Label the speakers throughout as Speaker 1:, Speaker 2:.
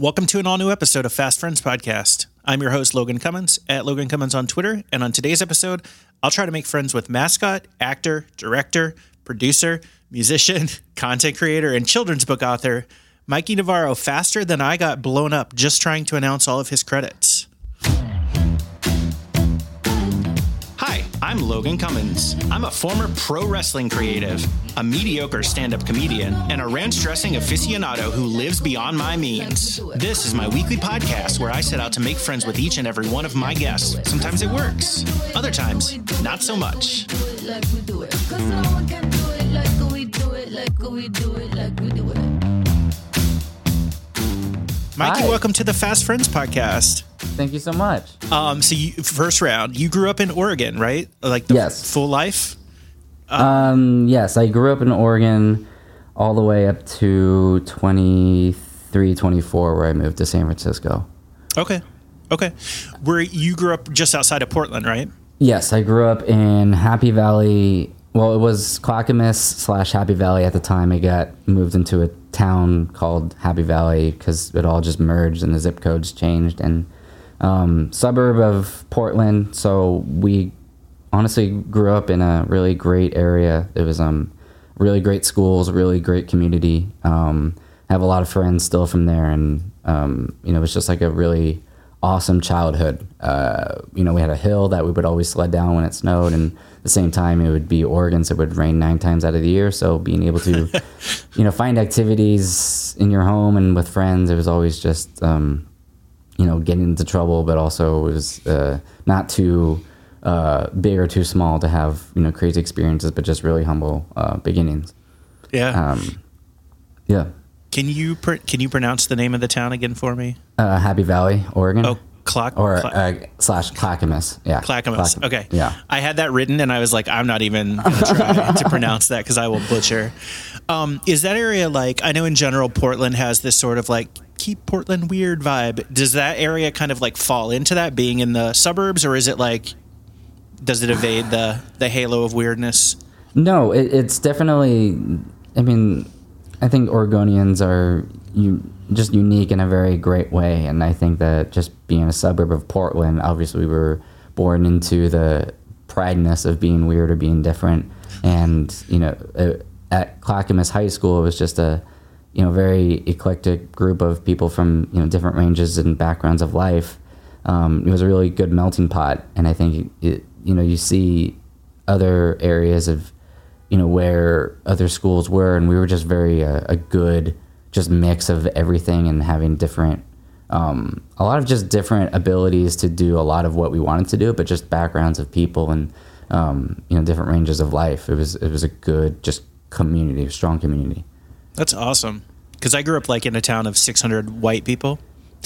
Speaker 1: Welcome to an all new episode of Fast Friends Podcast. I'm your host, Logan Cummins, at Logan Cummins on Twitter. And on today's episode, I'll try to make friends with mascot, actor, director, producer, musician, content creator, and children's book author Mikey Navarro faster than I got blown up just trying to announce all of his credits. I'm Logan Cummins. I'm a former pro wrestling creative, a mediocre stand up comedian, and a ranch dressing aficionado who lives beyond my means. This is my weekly podcast where I set out to make friends with each and every one of my guests. Sometimes it works, other times, not so much. Mikey,
Speaker 2: Hi.
Speaker 1: welcome to the Fast Friends podcast.
Speaker 2: Thank you so much.
Speaker 1: Um, so you, first round, you grew up in Oregon, right? Like the
Speaker 2: Yes.
Speaker 1: full life.
Speaker 2: Um, yes, I grew up in Oregon all the way up to 23, 24, where I moved to San Francisco.
Speaker 1: Okay, okay. Where you grew up just outside of Portland, right?
Speaker 2: Yes, I grew up in Happy Valley. Well, it was Clackamas slash Happy Valley at the time. It got moved into a town called Happy Valley because it all just merged and the zip codes changed. And um, suburb of Portland. So we honestly grew up in a really great area. It was um really great schools, really great community. Um, I have a lot of friends still from there, and um, you know, it was just like a really awesome childhood. Uh, you know, we had a hill that we would always sled down when it snowed, and at the same time, it would be Oregon, so it would rain nine times out of the year. So being able to, you know, find activities in your home and with friends, it was always just um, you know, getting into trouble, but also was uh, not too uh, big or too small to have you know crazy experiences, but just really humble uh, beginnings.
Speaker 1: Yeah.
Speaker 2: Um, yeah,
Speaker 1: can you pr- can you pronounce the name of the town again for me?
Speaker 2: uh, Happy Valley, Oregon,
Speaker 1: Oh, Clock
Speaker 2: or uh, slash Clackamas. Yeah,
Speaker 1: Clackamas.
Speaker 2: Clackamas.
Speaker 1: Okay.
Speaker 2: Yeah.
Speaker 1: I had that written, and I was like, I'm not even to try to pronounce that because I will butcher. Um, is that area like? I know in general, Portland has this sort of like keep Portland weird vibe. Does that area kind of like fall into that, being in the suburbs, or is it like? Does it evade the the halo of weirdness?
Speaker 2: No, it, it's definitely. I mean, I think Oregonians are you just unique in a very great way, and I think that just being a suburb of Portland, obviously we were born into the prideness of being weird or being different, and you know, uh, at Clackamas High School, it was just a you know very eclectic group of people from you know different ranges and backgrounds of life. Um, it was a really good melting pot, and I think it, you know you see other areas of you know where other schools were. And we were just very uh, a good just mix of everything and having different um, a lot of just different abilities to do a lot of what we wanted to do but just backgrounds of people and um, you know different ranges of life. It was it was a good just community a strong community
Speaker 1: That's awesome. Because I grew up like in a town of 600 white people.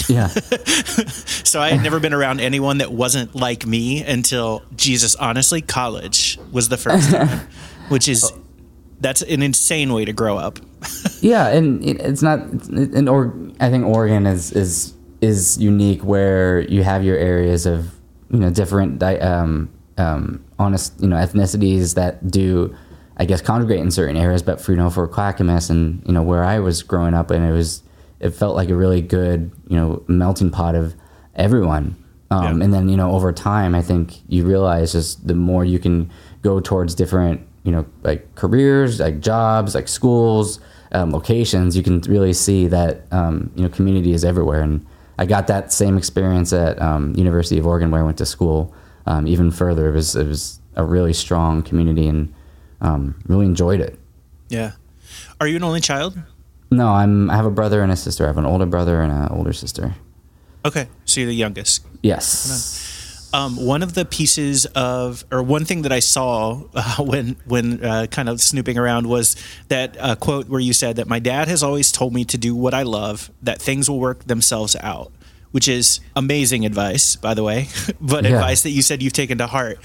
Speaker 2: yeah
Speaker 1: So I had never been around anyone that wasn't like me until Jesus, honestly, college was the first time, which is that's an insane way to grow up.
Speaker 2: yeah, and it's not. And or I think Oregon is is is unique where you have your areas of you know different di- um, um, honest you know ethnicities that do. I guess congregate in certain areas, but for you know for Clackamas and you know where I was growing up, and it was it felt like a really good you know melting pot of everyone. Um,
Speaker 1: Yeah.
Speaker 2: And then you know over time, I think you realize just the more you can go towards different you know like careers, like jobs, like schools, um, locations, you can really see that um, you know community is everywhere. And I got that same experience at um, University of Oregon where I went to school. Um, even further, it was it was a really strong community and um, really enjoyed it.
Speaker 1: Yeah. Are you an only child?
Speaker 2: No, I'm I have a brother and a sister. I have an older brother and an older sister.
Speaker 1: Okay. So you're the youngest.
Speaker 2: Yes.
Speaker 1: Um, one of the pieces of, or one thing that I saw uh, when when uh, kind of snooping around was that uh, quote where you said that my dad has always told me to do what I love, that things will work themselves out, which is amazing advice, by the way, but
Speaker 2: Yeah.
Speaker 1: advice that you said you've taken to heart.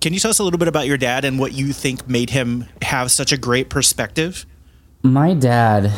Speaker 1: Can you tell us a little bit about your dad and what you think made him have such a great perspective?
Speaker 2: My dad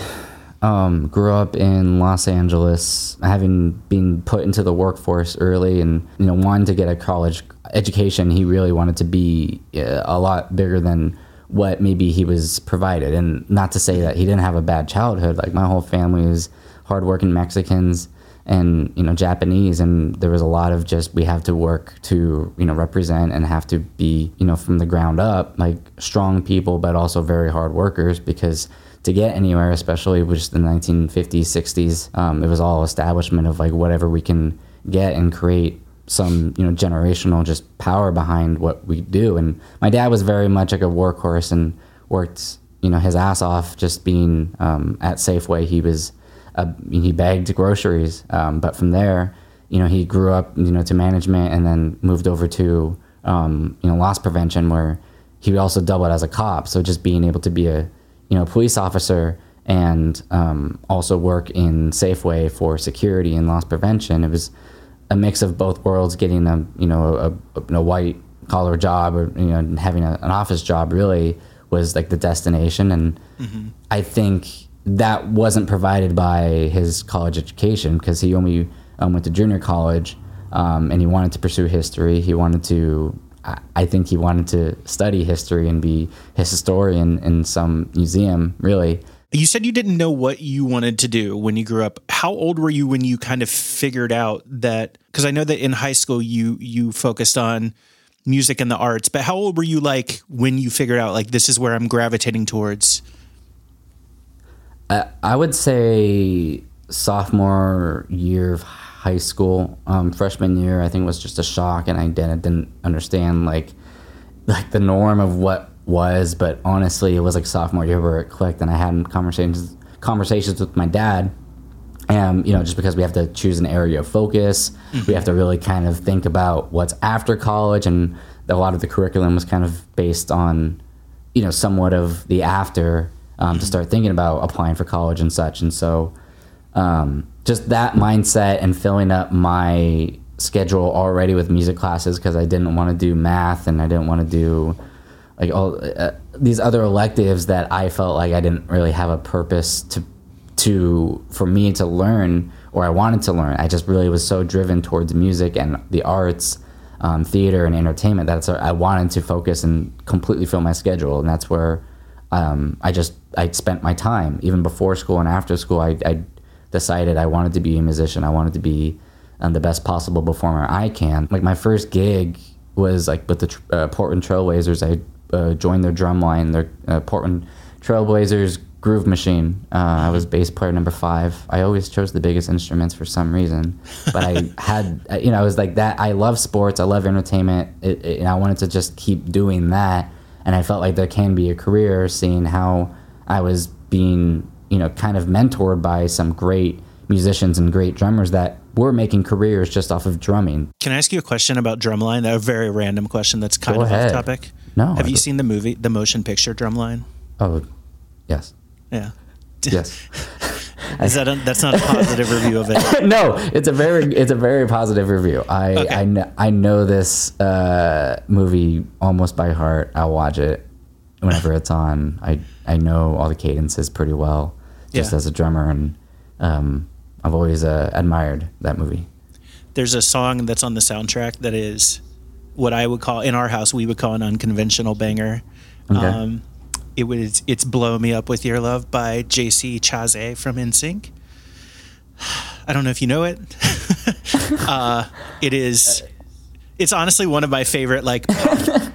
Speaker 2: um, grew up in Los Angeles, having been put into the workforce early, and you know, wanting to get a college education. He really wanted to be uh, a lot bigger than what maybe he was provided. And not to say that he didn't have a bad childhood. Like my whole family is hardworking Mexicans and you know Japanese, and there was a lot of just we have to work to you know represent and have to be you know from the ground up like strong people, but also very hard workers because to get anywhere, especially with the 1950s, 60s, um, it was all establishment of like whatever we can get and create some you know generational just power behind what we do. And my dad was very much like a workhorse and worked you know his ass off just being um, at Safeway. He was a, he bagged groceries. Um, but from there, you know, he grew up, you know, to management and then moved over to, um, you know, loss prevention where he also doubled as a cop. So just being able to be a, you know, police officer and um, also work in Safeway for security and loss prevention. It was a mix of both worlds, getting a, you know, a, a, a white collar job or, you know, having a, an office job really was like the destination. And mm-hmm. I think that wasn't provided by his college education because he only um, went to junior college um, and he wanted to pursue history. He wanted to, I think he wanted to study history and be his historian in some museum, really.
Speaker 1: You said you didn't know what you wanted to do when you grew up. How old were you when you kind of figured out that? Because I know that in high school you you focused on music and the arts, but how old were you like when you figured out like this is where I'm gravitating towards?
Speaker 2: I, would say sophomore year of high school, um, freshman year, I think was just a shock, and I didn't, didn't understand like like the norm of what was. But honestly, it was like sophomore year where it clicked, and I had conversations conversations with my dad. And you know, just because we have to choose an area of focus, mm-hmm. we have to really kind of think about what's after college, and a lot of the curriculum was kind of based on, you know, somewhat of the after um, to start thinking about applying for college and such. And so, um, just that mindset and filling up my schedule already with music classes because I didn't want to do math and I didn't want to do like all uh, these other electives that I felt like I didn't really have a purpose to to for me to learn or I wanted to learn. I just really was so driven towards music and the arts, um, theater and entertainment. That's I wanted to focus and completely fill my schedule, and that's where um, I just I spent my time even before school and after school. I, I decided I wanted to be a musician. I wanted to be um, the best possible performer I can. Like my first gig was like with the uh, Portland Trailblazers. I uh, joined their drum line, their uh, Portland Trailblazers groove machine. Uh, I was bass player number five. I always chose the biggest instruments for some reason, but I had, you know, I was like that. I love sports. I love entertainment, it, it, and I wanted to just keep doing that and I felt like there can be a career seeing how I was being, you know, kind of mentored by some great musicians and great drummers that were making careers just off of drumming.
Speaker 1: Can I ask you a question about drumline? A very random question that's kind
Speaker 2: Go
Speaker 1: of
Speaker 2: ahead.
Speaker 1: off topic.
Speaker 2: No.
Speaker 1: Have you seen the movie, the motion picture Drumline?
Speaker 2: Oh, yes.
Speaker 1: Yeah.
Speaker 2: Yes.
Speaker 1: Is that a, that's not a positive review of it?
Speaker 2: no, it's a very it's a very positive review. I
Speaker 1: Okay.
Speaker 2: I, know, I know this uh, movie almost by heart. I'll watch it whenever it's on. I I know all the cadences pretty well, just
Speaker 1: Yeah.
Speaker 2: as a drummer, and um, I've always uh, admired that movie.
Speaker 1: There's a song that's on the soundtrack that is what I would call in our house we would call an unconventional banger.
Speaker 2: Okay.
Speaker 1: Um, it was it's "Blow Me Up with Your Love" by J.C. Chasez from NSYNC. I don't know if you know it. uh, it is. It's honestly one of my favorite like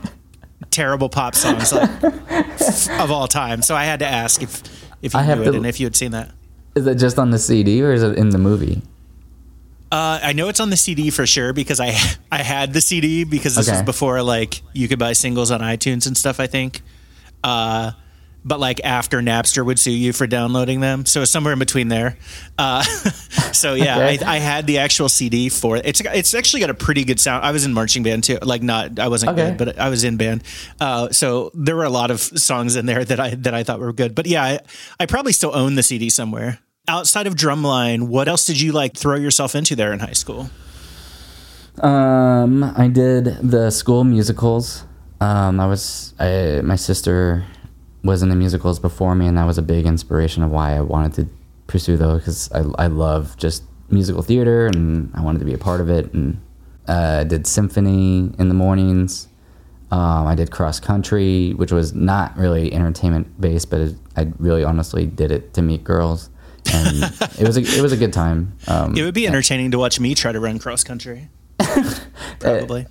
Speaker 1: terrible pop songs like of all time. So I had to ask if if you
Speaker 2: I
Speaker 1: knew it
Speaker 2: to-
Speaker 1: and if you had seen that.
Speaker 2: Is it just on the CD or is it in the movie?
Speaker 1: Uh, I know it's on the CD for sure because I I had the CD because this was before like you could buy singles on iTunes and stuff. I think, uh, but like after Napster would sue you for downloading them, so somewhere in between there. Uh, so yeah,
Speaker 2: Okay.
Speaker 1: I, I had the actual CD for it. It's it's actually got a pretty good sound. I was in marching band too. Like not I wasn't
Speaker 2: Okay.
Speaker 1: good, but I was in band. Uh, so there were a lot of songs in there that I that I thought were good. But yeah, I, I probably still own the CD somewhere. Outside of Drumline, what else did you like throw yourself into there in high school?
Speaker 2: Um, I did the school musicals. Um, I was I, my sister was in the musicals before me, and that was a big inspiration of why I wanted to pursue those because I I love just musical theater and I wanted to be a part of it. And uh, I did symphony in the mornings. Um, I did cross country, which was not really entertainment based, but it, I really honestly did it to meet girls and it was a, it was a good time. Um,
Speaker 1: It would be entertaining to watch me try to run cross country. Probably.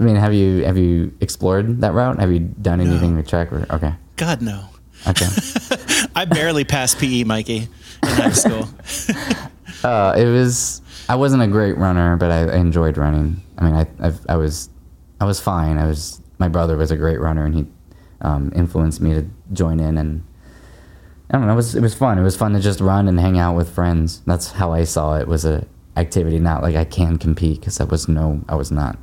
Speaker 2: I mean, have you have you explored that route? Have you done anything with track? Or, okay,
Speaker 1: God no.
Speaker 2: okay.
Speaker 1: I barely passed PE, Mikey, in high school.
Speaker 2: uh, it was. I wasn't a great runner, but I, I enjoyed running. I mean, I I've, I was I was fine. I was my brother was a great runner, and he um, influenced me to join in. And I don't know. It was it was fun. It was fun to just run and hang out with friends. That's how I saw it. Was a activity, not like I can compete because I was no. I was not.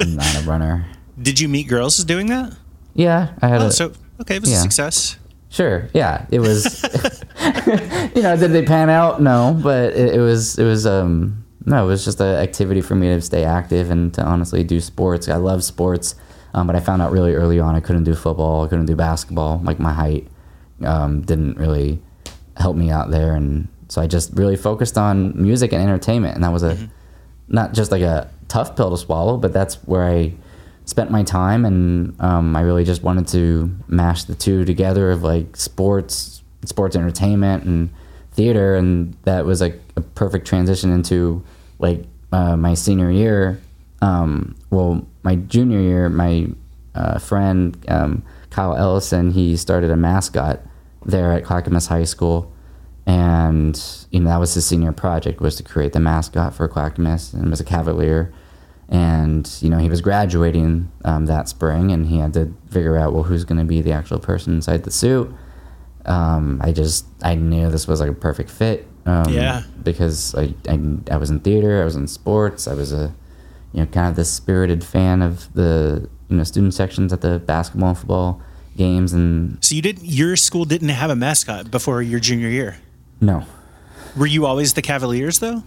Speaker 2: I'm not a runner.
Speaker 1: Did you meet girls doing that?
Speaker 2: Yeah, I had
Speaker 1: Oh,
Speaker 2: a
Speaker 1: so okay, it was
Speaker 2: yeah.
Speaker 1: a success.
Speaker 2: Sure. Yeah. It was. you know, did they pan out? No, but it, it was. It was. Um. No, it was just an activity for me to stay active and to honestly do sports. I love sports, um, but I found out really early on I couldn't do football. I couldn't do basketball. Like my height um, didn't really help me out there, and so I just really focused on music and entertainment, and that was a not just like a tough pill to swallow, but that's where I spent my time, and um, I really just wanted to mash the two together of like sports, sports entertainment, and theater, and that was like a perfect transition into like uh, my senior year. Um, well, my junior year, my uh, friend um, Kyle Ellison, he started a mascot there at Clackamas High School, and you know that was his senior project was to create the mascot for Clackamas, and it was a Cavalier and you know he was graduating um, that spring and he had to figure out well who's going to be the actual person inside the suit um, i just i knew this was like a perfect fit um,
Speaker 1: Yeah.
Speaker 2: because I, I i was in theater i was in sports i was a you know kind of this spirited fan of the you know student sections at the basketball and football games and
Speaker 1: So you didn't. Your school didn't have a mascot before your junior year.
Speaker 2: no
Speaker 1: Were you always the Cavaliers though?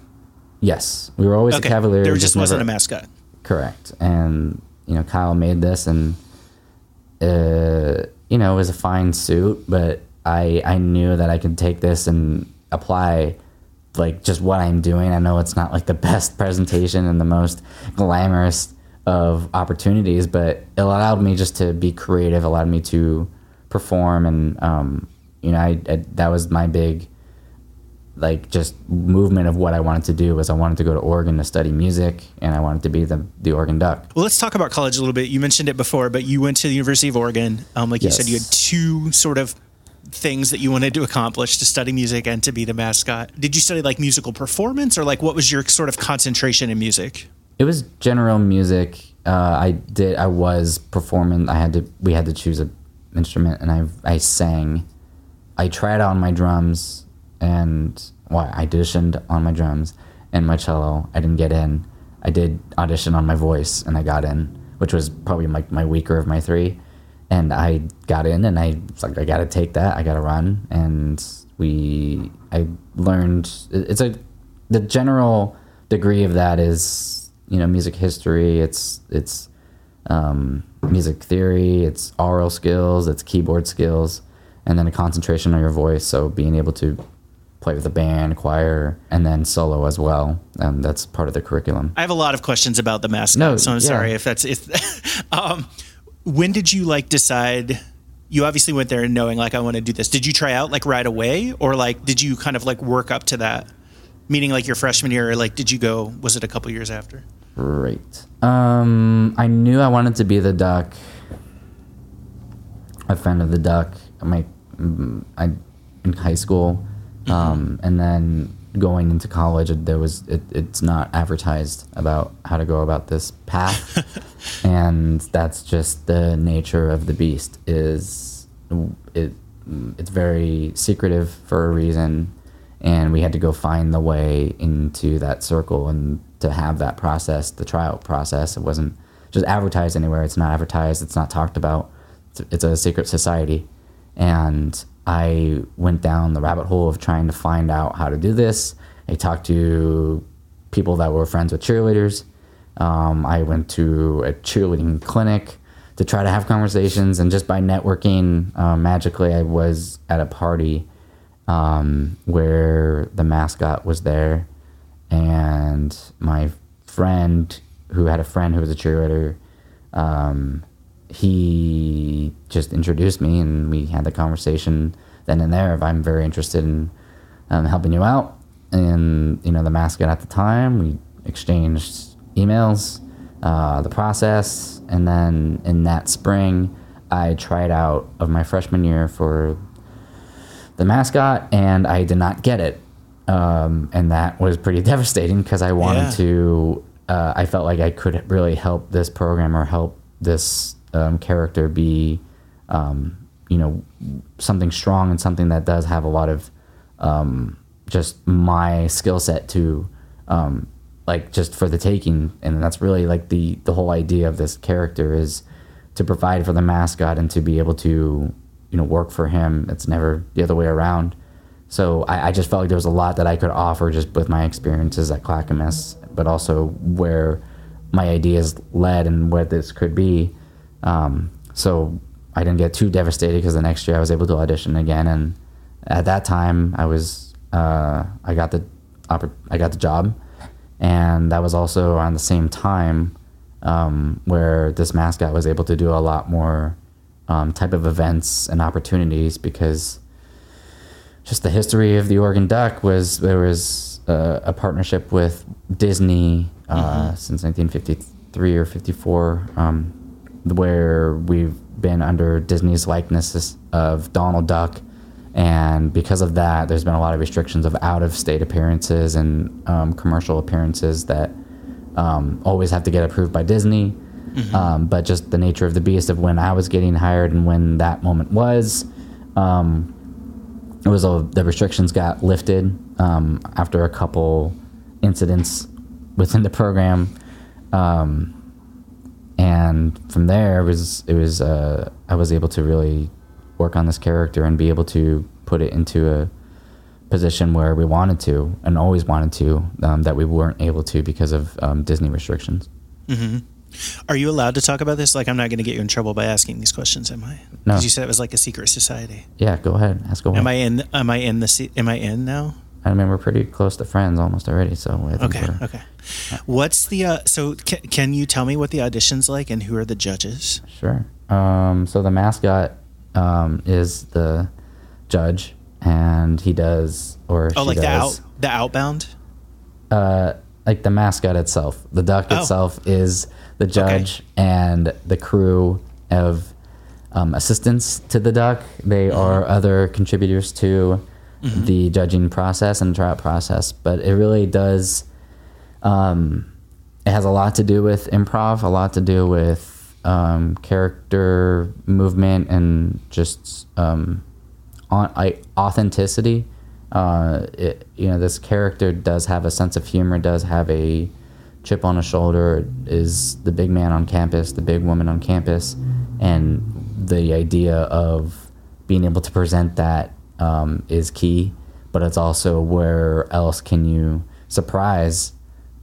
Speaker 2: Yes we were always
Speaker 1: Okay,
Speaker 2: a cavalier
Speaker 1: there just wasn't
Speaker 2: never-
Speaker 1: a mascot.
Speaker 2: Correct. And, you know, Kyle made this and, uh, you know, it was a fine suit, but I, I knew that I could take this and apply like just what I'm doing. I know it's not like the best presentation and the most glamorous of opportunities, but it allowed me just to be creative, allowed me to perform. And, um, you know, I, I that was my big, like just movement of what I wanted to do was I wanted to go to Oregon to study music and I wanted to be the the Oregon Duck.
Speaker 1: Well, let's talk about college a little bit. You mentioned it before, but you went to the University of Oregon. Um, like you said, you had two sort of things that you wanted to accomplish to study music and to be the mascot. Did you study like musical performance or like what was your sort of concentration in music?
Speaker 2: It was general music. Uh, I did. I was performing. I had to. We had to choose a instrument, and I I sang. I tried on my drums, and well, I auditioned on my drums and my cello. I didn't get in. I did audition on my voice, and I got in, which was probably my my weaker of my three. And I got in, and I was like, I got to take that. I got to run, and we. I learned. It's a the general degree of that is you know music history. It's it's um, music theory. It's aural skills. It's keyboard skills, and then a concentration on your voice. So being able to play with a band, choir, and then solo as well. Um, that's part of the curriculum.
Speaker 1: I have a lot of questions about the mascot,
Speaker 2: No,
Speaker 1: so I'm
Speaker 2: yeah.
Speaker 1: sorry if that's if. um, when did you like decide? You obviously went there knowing like I want to do this. Did you try out like right away, or like did you kind of like work up to that? Meaning like your freshman year, or like did you go? Was it a couple years after?
Speaker 2: Right. Um, I knew I wanted to be the duck. A fan of the duck. My, mm, I in high school, um, and then going into college, there was it, it's not advertised about how to go about this path, and that's just the nature of the beast. Is it? It's very secretive for a reason, and we had to go find the way into that circle and to have that process, the tryout process. It wasn't just advertised anywhere. It's not advertised. It's not talked about. It's, it's a secret society, and I went down the rabbit hole of trying to find out how to do this. I talked to people that were friends with cheerleaders. Um, I went to a cheerleading clinic to try to have conversations, and just by networking, uh, magically, I was at a party um, where the mascot was there, and my friend who had a friend who was a cheerleader, um, he just introduced me, and we had the conversation then and there if I'm very interested in um, helping you out. And you know, the mascot at the time, we exchanged emails, uh, the process, and then in that spring, I tried out of my freshman year for the mascot, and I did not get it. Um, and that was pretty devastating because I wanted
Speaker 1: Yeah.
Speaker 2: to. Uh, I felt like I could really help this program or help this um, character be, um, you know, something strong and something that does have a lot of um, just my skill set to, um, like, just for the taking. And that's really like the the whole idea of this character is to provide for the mascot and to be able to, you know, work for him. It's never the other way around. So I, I just felt like there was a lot that I could offer just with my experiences at Clackamas, but also where my ideas led and where this could be. Um, so I didn't get too devastated because the next year I was able to audition again, and at that time I was uh, I got the I got the job, and that was also around the same time um, where this mascot was able to do a lot more um, type of events and opportunities because just the history of the Oregon Duck was there was uh, a partnership with Disney uh, since 1953 or 54, um, where we've been under Disney's likeness of Donald Duck, and because of that, there's been a lot of restrictions of out-of-state appearances and um, commercial appearances that um, always have to get approved by Disney. Um, but just the nature of the beast of when I was getting hired and when that moment was, um, it was a, the restrictions got lifted um, after a couple incidents within the program, um, and from there it was it was uh, I was able to really work on this character and be able to put it into a position where we wanted to and always wanted to um, that we weren't able to because of um, Disney restrictions.
Speaker 1: Are you allowed to talk about this? Like, I'm not going to get you in trouble by asking these questions, am I?
Speaker 2: No.
Speaker 1: Because you said it was like a secret society.
Speaker 2: Yeah, go ahead, ask away.
Speaker 1: Am I in? Am I in the? Am I in now?
Speaker 2: I mean, we're pretty close to friends almost already, so
Speaker 1: Okay. Okay. What's the? Uh, so, can, can you tell me what the audition's like and who are the judges?
Speaker 2: Sure. Um, so the mascot um, is the judge, and he does, or
Speaker 1: Oh,
Speaker 2: she
Speaker 1: like the out the outbound.
Speaker 2: uh, like the mascot itself. The duck
Speaker 1: Oh.
Speaker 2: itself is the judge, and the crew of um, assistants to the duck. They are other contributors to the judging process and tryout process, but it really does. Um, it has a lot to do with improv, a lot to do with um, character movement, and just um, on, I, authenticity. Uh, it, you know, this character does have a sense of humor, does have a chip on his shoulder, is the big man on campus, the big woman on campus, and the idea of being able to present that um, is key. But it's also where else can you surprise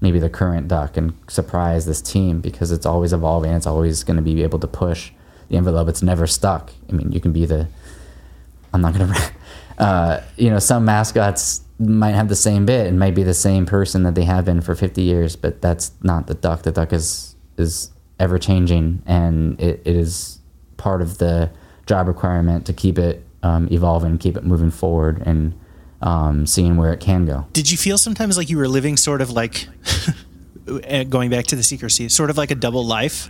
Speaker 2: maybe the current duck and surprise this team because it's always evolving. It's always going to be able to push the envelope. It's never stuck. I mean, you can be the. I'm not gonna. Uh, you know, some mascots might have the same bit and might be the same person that they have been for 50 years, but that's not the duck. The duck is is ever changing, and it, it is part of the job requirement to keep it um, evolving, keep it moving forward, and um, seeing where it can go.
Speaker 1: Did you feel sometimes like you were living sort of like, uh, going back to the secrecy, sort of like a double life?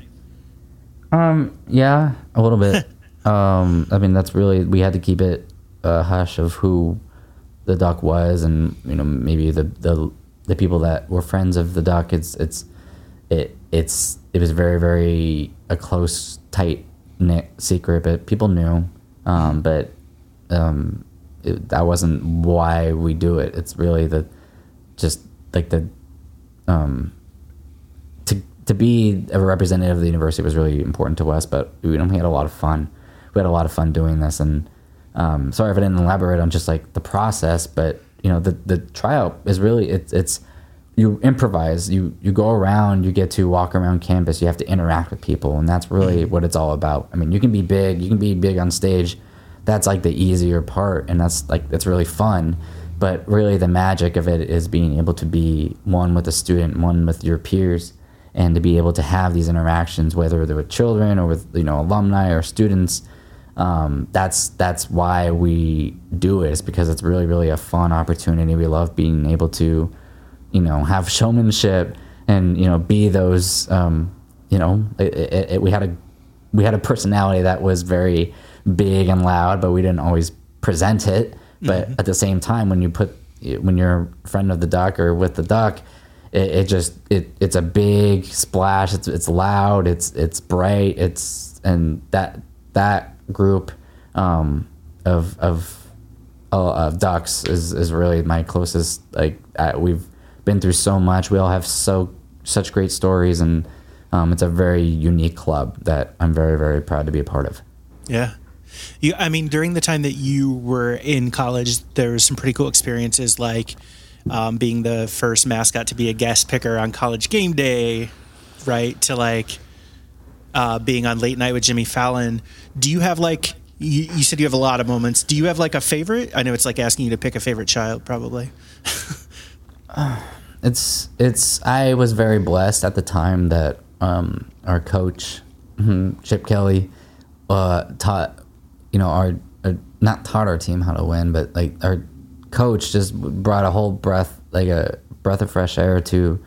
Speaker 2: Um, yeah, a little bit. um, I mean, that's really we had to keep it a hush of who the duck was, and you know maybe the the the people that were friends of the duck. It's it's it it's it was very very a close tight knit secret, but people knew. Um, but um, it, that wasn't why we do it. It's really the just like the um to to be a representative of the university was really important to us. But we, we had a lot of fun. We had a lot of fun doing this, and um, sorry if I didn't elaborate on just like the process, but you know the the tryout is really it's it's you improvise. You you go around. You get to walk around campus. You have to interact with people, and that's really what it's all about. I mean, you can be big. You can be big on stage. That's like the easier part, and that's like that's really fun. But really, the magic of it is being able to be one with a student, one with your peers, and to be able to have these interactions, whether they're with children or with you know alumni or students, um, that's that's why we do it. It's because it's really really a fun opportunity. We love being able to, you know, have showmanship and you know be those. Um, you know, it, it, it, we had a we had a personality that was very big and loud, but we didn't always present it. But mm-hmm. at the same time, when you put when you're a friend of the duck or with the duck, it, it just it it's a big splash. It's it's loud. It's it's bright. It's and that that group um, of of uh, of ducks is is really my closest. Like uh, we've been through so much. We all have so such great stories, and um, it's a very unique club that I'm very very proud to be a part of.
Speaker 1: Yeah. You, I mean, during the time that you were in college, there was some pretty cool experiences, like um, being the first mascot to be a guest picker on college game day, right? To like uh, being on late night with Jimmy Fallon. Do you have like you, you, said you have a lot of moments. Do you have like a favorite? I know it's like asking you to pick a favorite child, probably.
Speaker 2: it's it's. I was very blessed at the time that um, our coach Chip Kelly uh, taught, you know, our uh, not taught our team how to win, but like our coach just brought a whole breath, like a breath of fresh air to,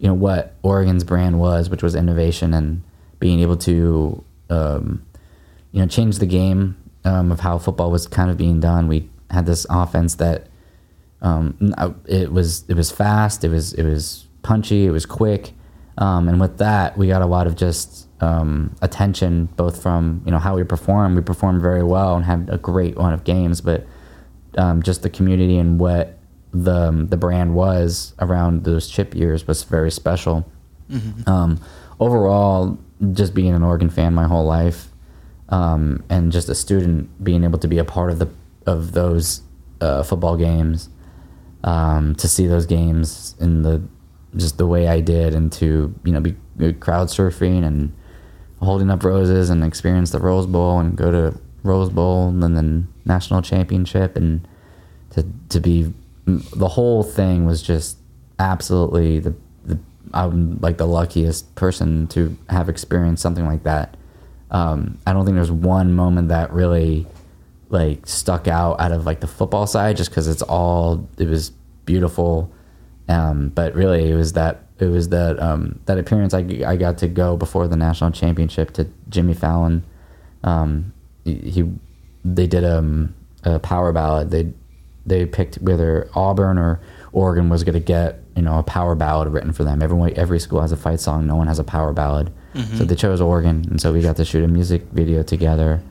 Speaker 2: you know, what Oregon's brand was, which was innovation and being able to, um, you know, change the game um, of how football was kind of being done. We had this offense that um, it was it was fast, it was it was punchy, it was quick, um, and with that we got a lot of just um, attention both from you know how we perform. We performed very well and had a great run of games, but um, just the community and what the the brand was around those chip years was very special. Mm-hmm. overall, just being an Oregon fan my whole life, um, and just a student being able to be a part of the of those uh, football games, um, to see those games in the just the way I did, and to you know be crowd surfing and holding up roses and experience the Rose Bowl and go to Rose Bowl and then the national championship and to to be the whole thing was just absolutely the I'm like the luckiest person to have experienced something like that. Um, I don't think there's one moment that really like stuck out out of like the football side, just because it's all it was beautiful. Um, but really, it was that it was that um, that appearance I, I got to go before the national championship to Jimmy Fallon. Um, he they did a, um, a power ballad. They they picked whether Auburn or Oregon was going to get you know a power ballad written for them. Everyone, every school has a fight song. No one has a power ballad. Mm-hmm. So they chose Oregon, and so we got to shoot a music video together.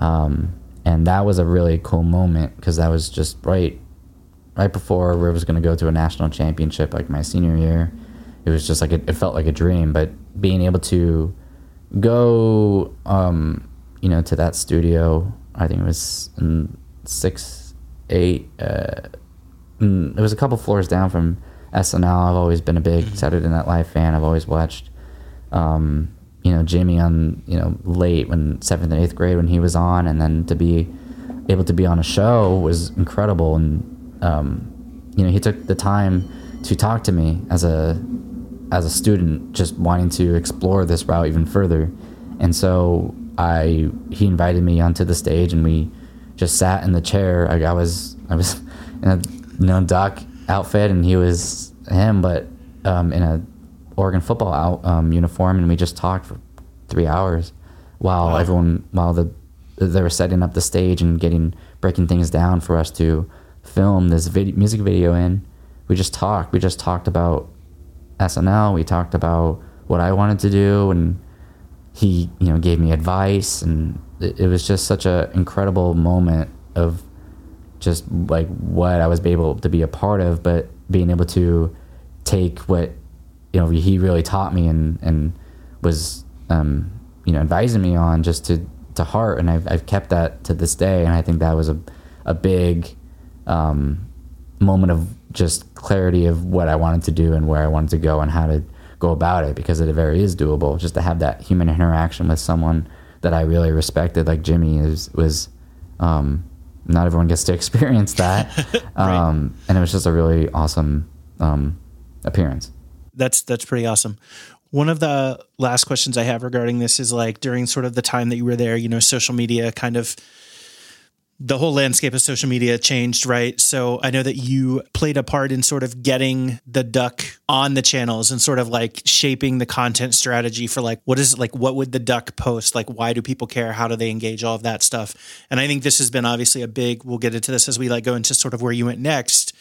Speaker 2: Um, and that was a really cool moment because that was just right, right before we was going to go to a national championship, like my senior year. It was just like a, it felt like a dream, but being able to go, um, you know, to that studio, I think it was six, eight. Uh, it was a couple floors down from SNL. I've always been a big mm-hmm. Saturday Night Live fan. I've always watched, um, you know, Jimmy on you know late when seventh and eighth grade when he was on, and then to be able to be on a show was incredible. And um, you know, he took the time to talk to me as a as a student, just wanting to explore this route even further. And so I he invited me onto the stage, and we just sat in the chair. I, I was I was in a you know duck outfit, and he was him, but um, in a Oregon football out, um, uniform, and we just talked for three hours while wow. everyone while the they were setting up the stage and getting breaking things down for us to film this music video in. We just talked. We just talked about SNL. We talked about what I wanted to do, and he, you know, gave me advice, and it, it was just such an incredible moment of just like what I was able to be a part of, but being able to take what you know he really taught me and and was um, you know advising me on just to to heart, and I've I've kept that to this day, and I think that was a a big um, moment of just clarity of what I wanted to do and where I wanted to go and how to go about it because it very is doable. Just to have that human interaction with someone that I really respected, like Jimmy, is was um, not everyone gets to experience that. right. um, and it was just a really awesome um, appearance.
Speaker 1: That's that's pretty awesome. One of the last questions I have regarding this is like during sort of the time that you were there, you know, social media kind of the whole landscape of social media changed, right? So I know that you played a part in sort of getting the duck on the channels and sort of like shaping the content strategy for like what is like what would the duck post? Like why do people care? How do they engage? All of that stuff. And I think this has been obviously a big we'll get into this as we like go into sort of where you went next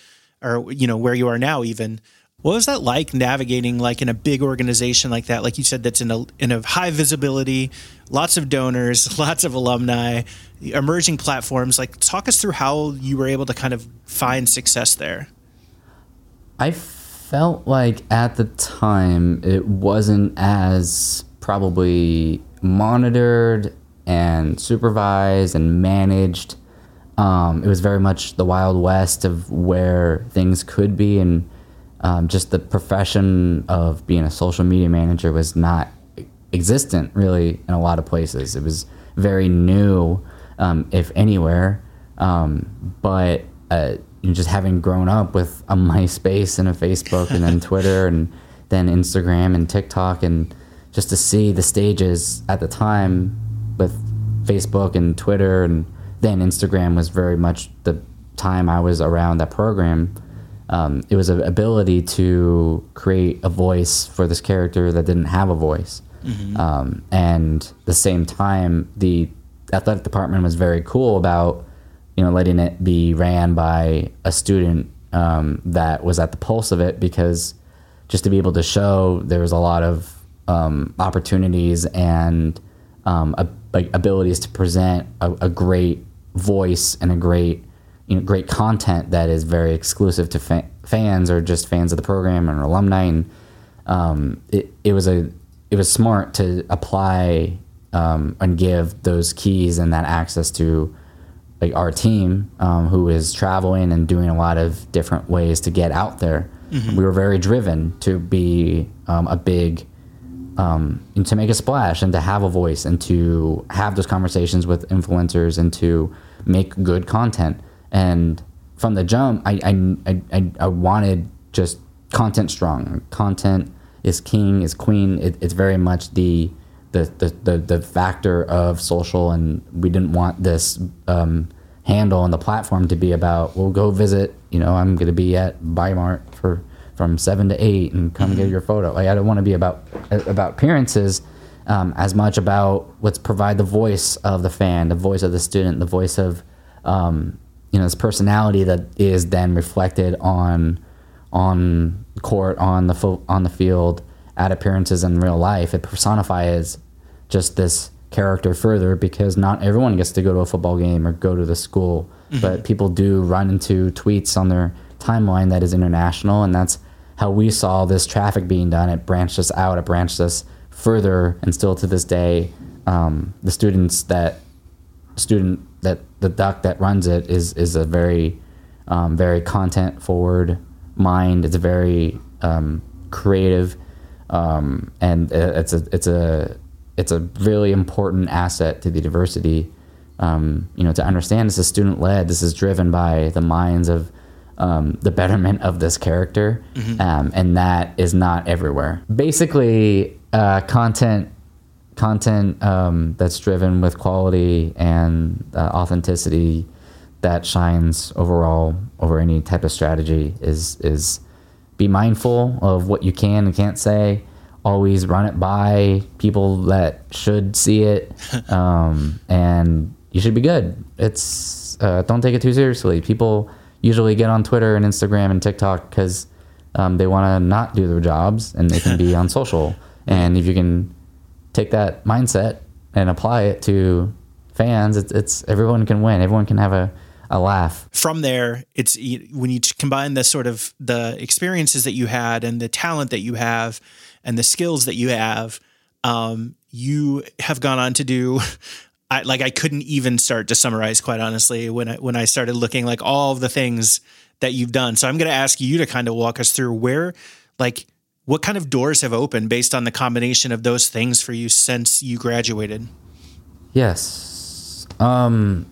Speaker 1: or you know where you are now even what was that like navigating like in a big organization like that? Like you said, that's in a in a high visibility, lots of donors, lots of alumni, emerging platforms. Like talk us through how you were able to kind of find success there.
Speaker 2: I felt like at the time it wasn't as probably monitored and supervised and managed. Um, it was very much the wild west of where things could be and um, just the profession of being a social media manager was not existent really in a lot of places. It was very new, um, if anywhere. Um, but uh, just having grown up with a MySpace and a Facebook and then Twitter and then Instagram and TikTok and just to see the stages at the time with Facebook and Twitter and then Instagram was very much the time I was around that program um, it was an ability to create a voice for this character that didn't have a voice. Mm-hmm. Um, and the same time, the athletic department was very cool about you know letting it be ran by a student um, that was at the pulse of it because just to be able to show there was a lot of um, opportunities and um, a, like abilities to present a, a great voice and a great you know great content that is very exclusive to fa- fans or just fans of the program and alumni and um, it, it was a it was smart to apply um, and give those keys and that access to like our team um, who is traveling and doing a lot of different ways to get out there mm-hmm. we were very driven to be um, a big um, and to make a splash and to have a voice and to have those conversations with influencers and to make good content and from the jump, I I, I, I wanted just content strong. Content is king, is queen. It, it's very much the, the the, the the factor of social, and we didn't want this um, handle on the platform to be about. We'll go visit. You know, I'm going to be at Bimart for from seven to eight, and come mm-hmm. get your photo. Like, I don't want to be about about appearances. Um, as much about let's provide the voice of the fan, the voice of the student, the voice of um, you know this personality that is then reflected on on court on the fo- on the field at appearances in real life. It personifies just this character further because not everyone gets to go to a football game or go to the school. Mm-hmm. but people do run into tweets on their timeline that is international and that's how we saw this traffic being done. It branched us out. It branched us further and still to this day um, the students that student that the duck that runs it is is a very um, very content forward mind. It's a very um, creative, um, and it's a it's a it's a really important asset to the diversity. Um, you know, to understand this is student led. This is driven by the minds of um, the betterment of this character, mm-hmm. Um, and that is not everywhere. Basically, uh, content content um, that's driven with quality and uh, authenticity that shines overall over any type of strategy is is be mindful of what you can and can't say. Always run it by people that should see it um, and you should be good. It's uh, don't take it too seriously. People usually get on twitter and instagram and tiktok because um, they want to not do their jobs and they can be on social. And if you can take that mindset and apply it to fans, it's, it's everyone can win. Everyone can have a, a laugh.
Speaker 1: From there, it's when you combine the sort of the experiences that you had and the talent that you have and the skills that you have, um, you have gone on to do. I, like I couldn't even start to summarize, quite honestly, when I when I started looking like all the things that you've done. So I'm going to ask you to kind of walk us through where, like, what kind of doors have opened based on the combination of those things for you since you graduated?
Speaker 2: Yes. Um,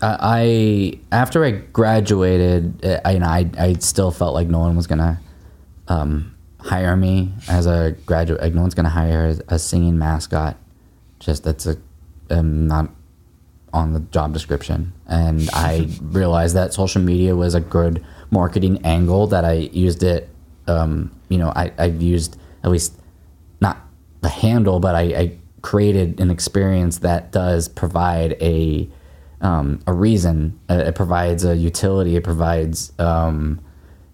Speaker 2: I after I graduated, I you know I I still felt like no one was gonna um, hire me as a graduate. Like no one's gonna hire a, a singing mascot. Just that's a um, not on the job description. And I realized that social media was a good marketing angle. That I used it. Um, you know, I I used at least not the handle, but I, I created an experience that does provide a um, a reason. Uh, it provides a utility. It provides um,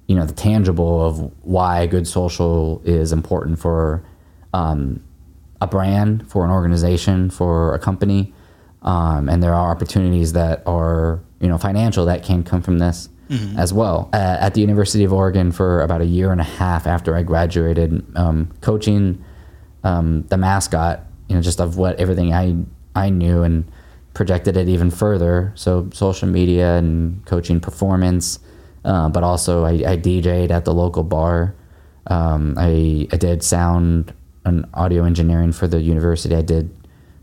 Speaker 2: you know the tangible of why good social is important for um, a brand, for an organization, for a company, um, and there are opportunities that are you know financial that can come from this mm-hmm. as well. Uh, at the University of Oregon for about a year and a half after I graduated, um, coaching um, the mascot, you know, just of what everything I I knew and projected it even further. So social media and coaching performance uh, but also I, I, DJ'd at the local bar. Um, I, I did sound and audio engineering for the university. I did,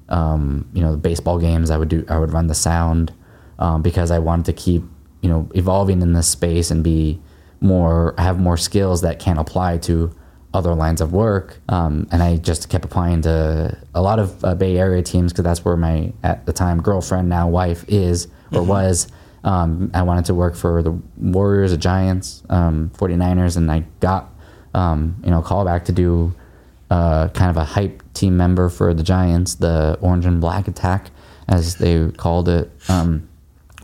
Speaker 2: um, you know, the baseball games. I would do. I would run the sound um, because I wanted to keep, you know, evolving in this space and be more have more skills that can apply to other lines of work. Um, and I just kept applying to a lot of uh, Bay Area teams because that's where my at the time girlfriend now wife is or mm-hmm. was. Um, I wanted to work for the Warriors, the Giants, um, 49ers, and I got um, you know a call back to do uh, kind of a hype team member for the Giants, the Orange and Black Attack, as they called it. Um,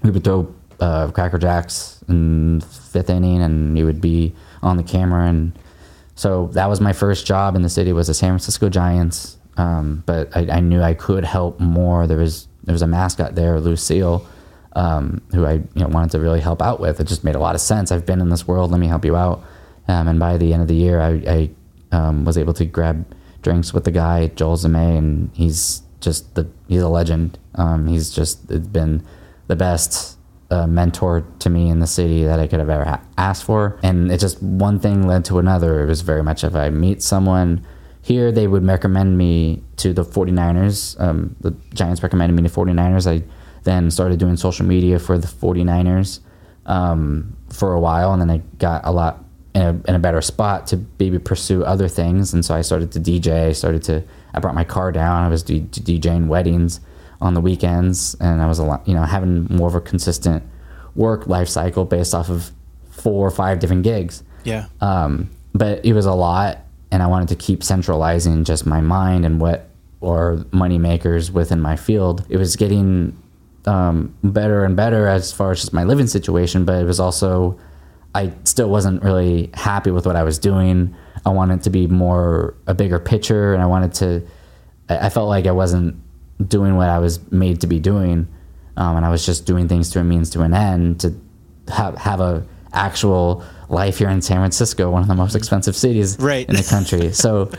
Speaker 2: we would throw uh, Cracker Jacks in fifth inning, and you would be on the camera, and so that was my first job in the city was the San Francisco Giants. Um, but I, I, knew I could help more. There was there was a mascot there, Lou Seal um, who I you know wanted to really help out with. It just made a lot of sense. I've been in this world. Let me help you out. Um, and by the end of the year, I, I um, was able to grab drinks with the guy Joel Zame, and he's just the he's a legend. Um, he's just been the best uh, mentor to me in the city that I could have ever ha- asked for. And it just one thing led to another. It was very much if I meet someone here, they would recommend me to the 49ers. Um, the Giants recommended me to 49ers. I then started doing social media for the 49ers um, for a while. And then I got a lot in a, in a better spot to maybe pursue other things. And so I started to DJ. I started to, I brought my car down. I was d- DJing weddings on the weekends. And I was a lot, you know, having more of a consistent work life cycle based off of four or five different gigs.
Speaker 1: Yeah.
Speaker 2: Um, but it was a lot. And I wanted to keep centralizing just my mind and what or money makers within my field. It was getting um, better and better as far as just my living situation, but it was also I still wasn't really happy with what I was doing. I wanted to be more a bigger picture, and I wanted to. I felt like I wasn't doing what I was made to be doing, um, and I was just doing things to a means to an end to have have a actual life here in San Francisco, one of the most expensive cities
Speaker 1: right.
Speaker 2: in the country. so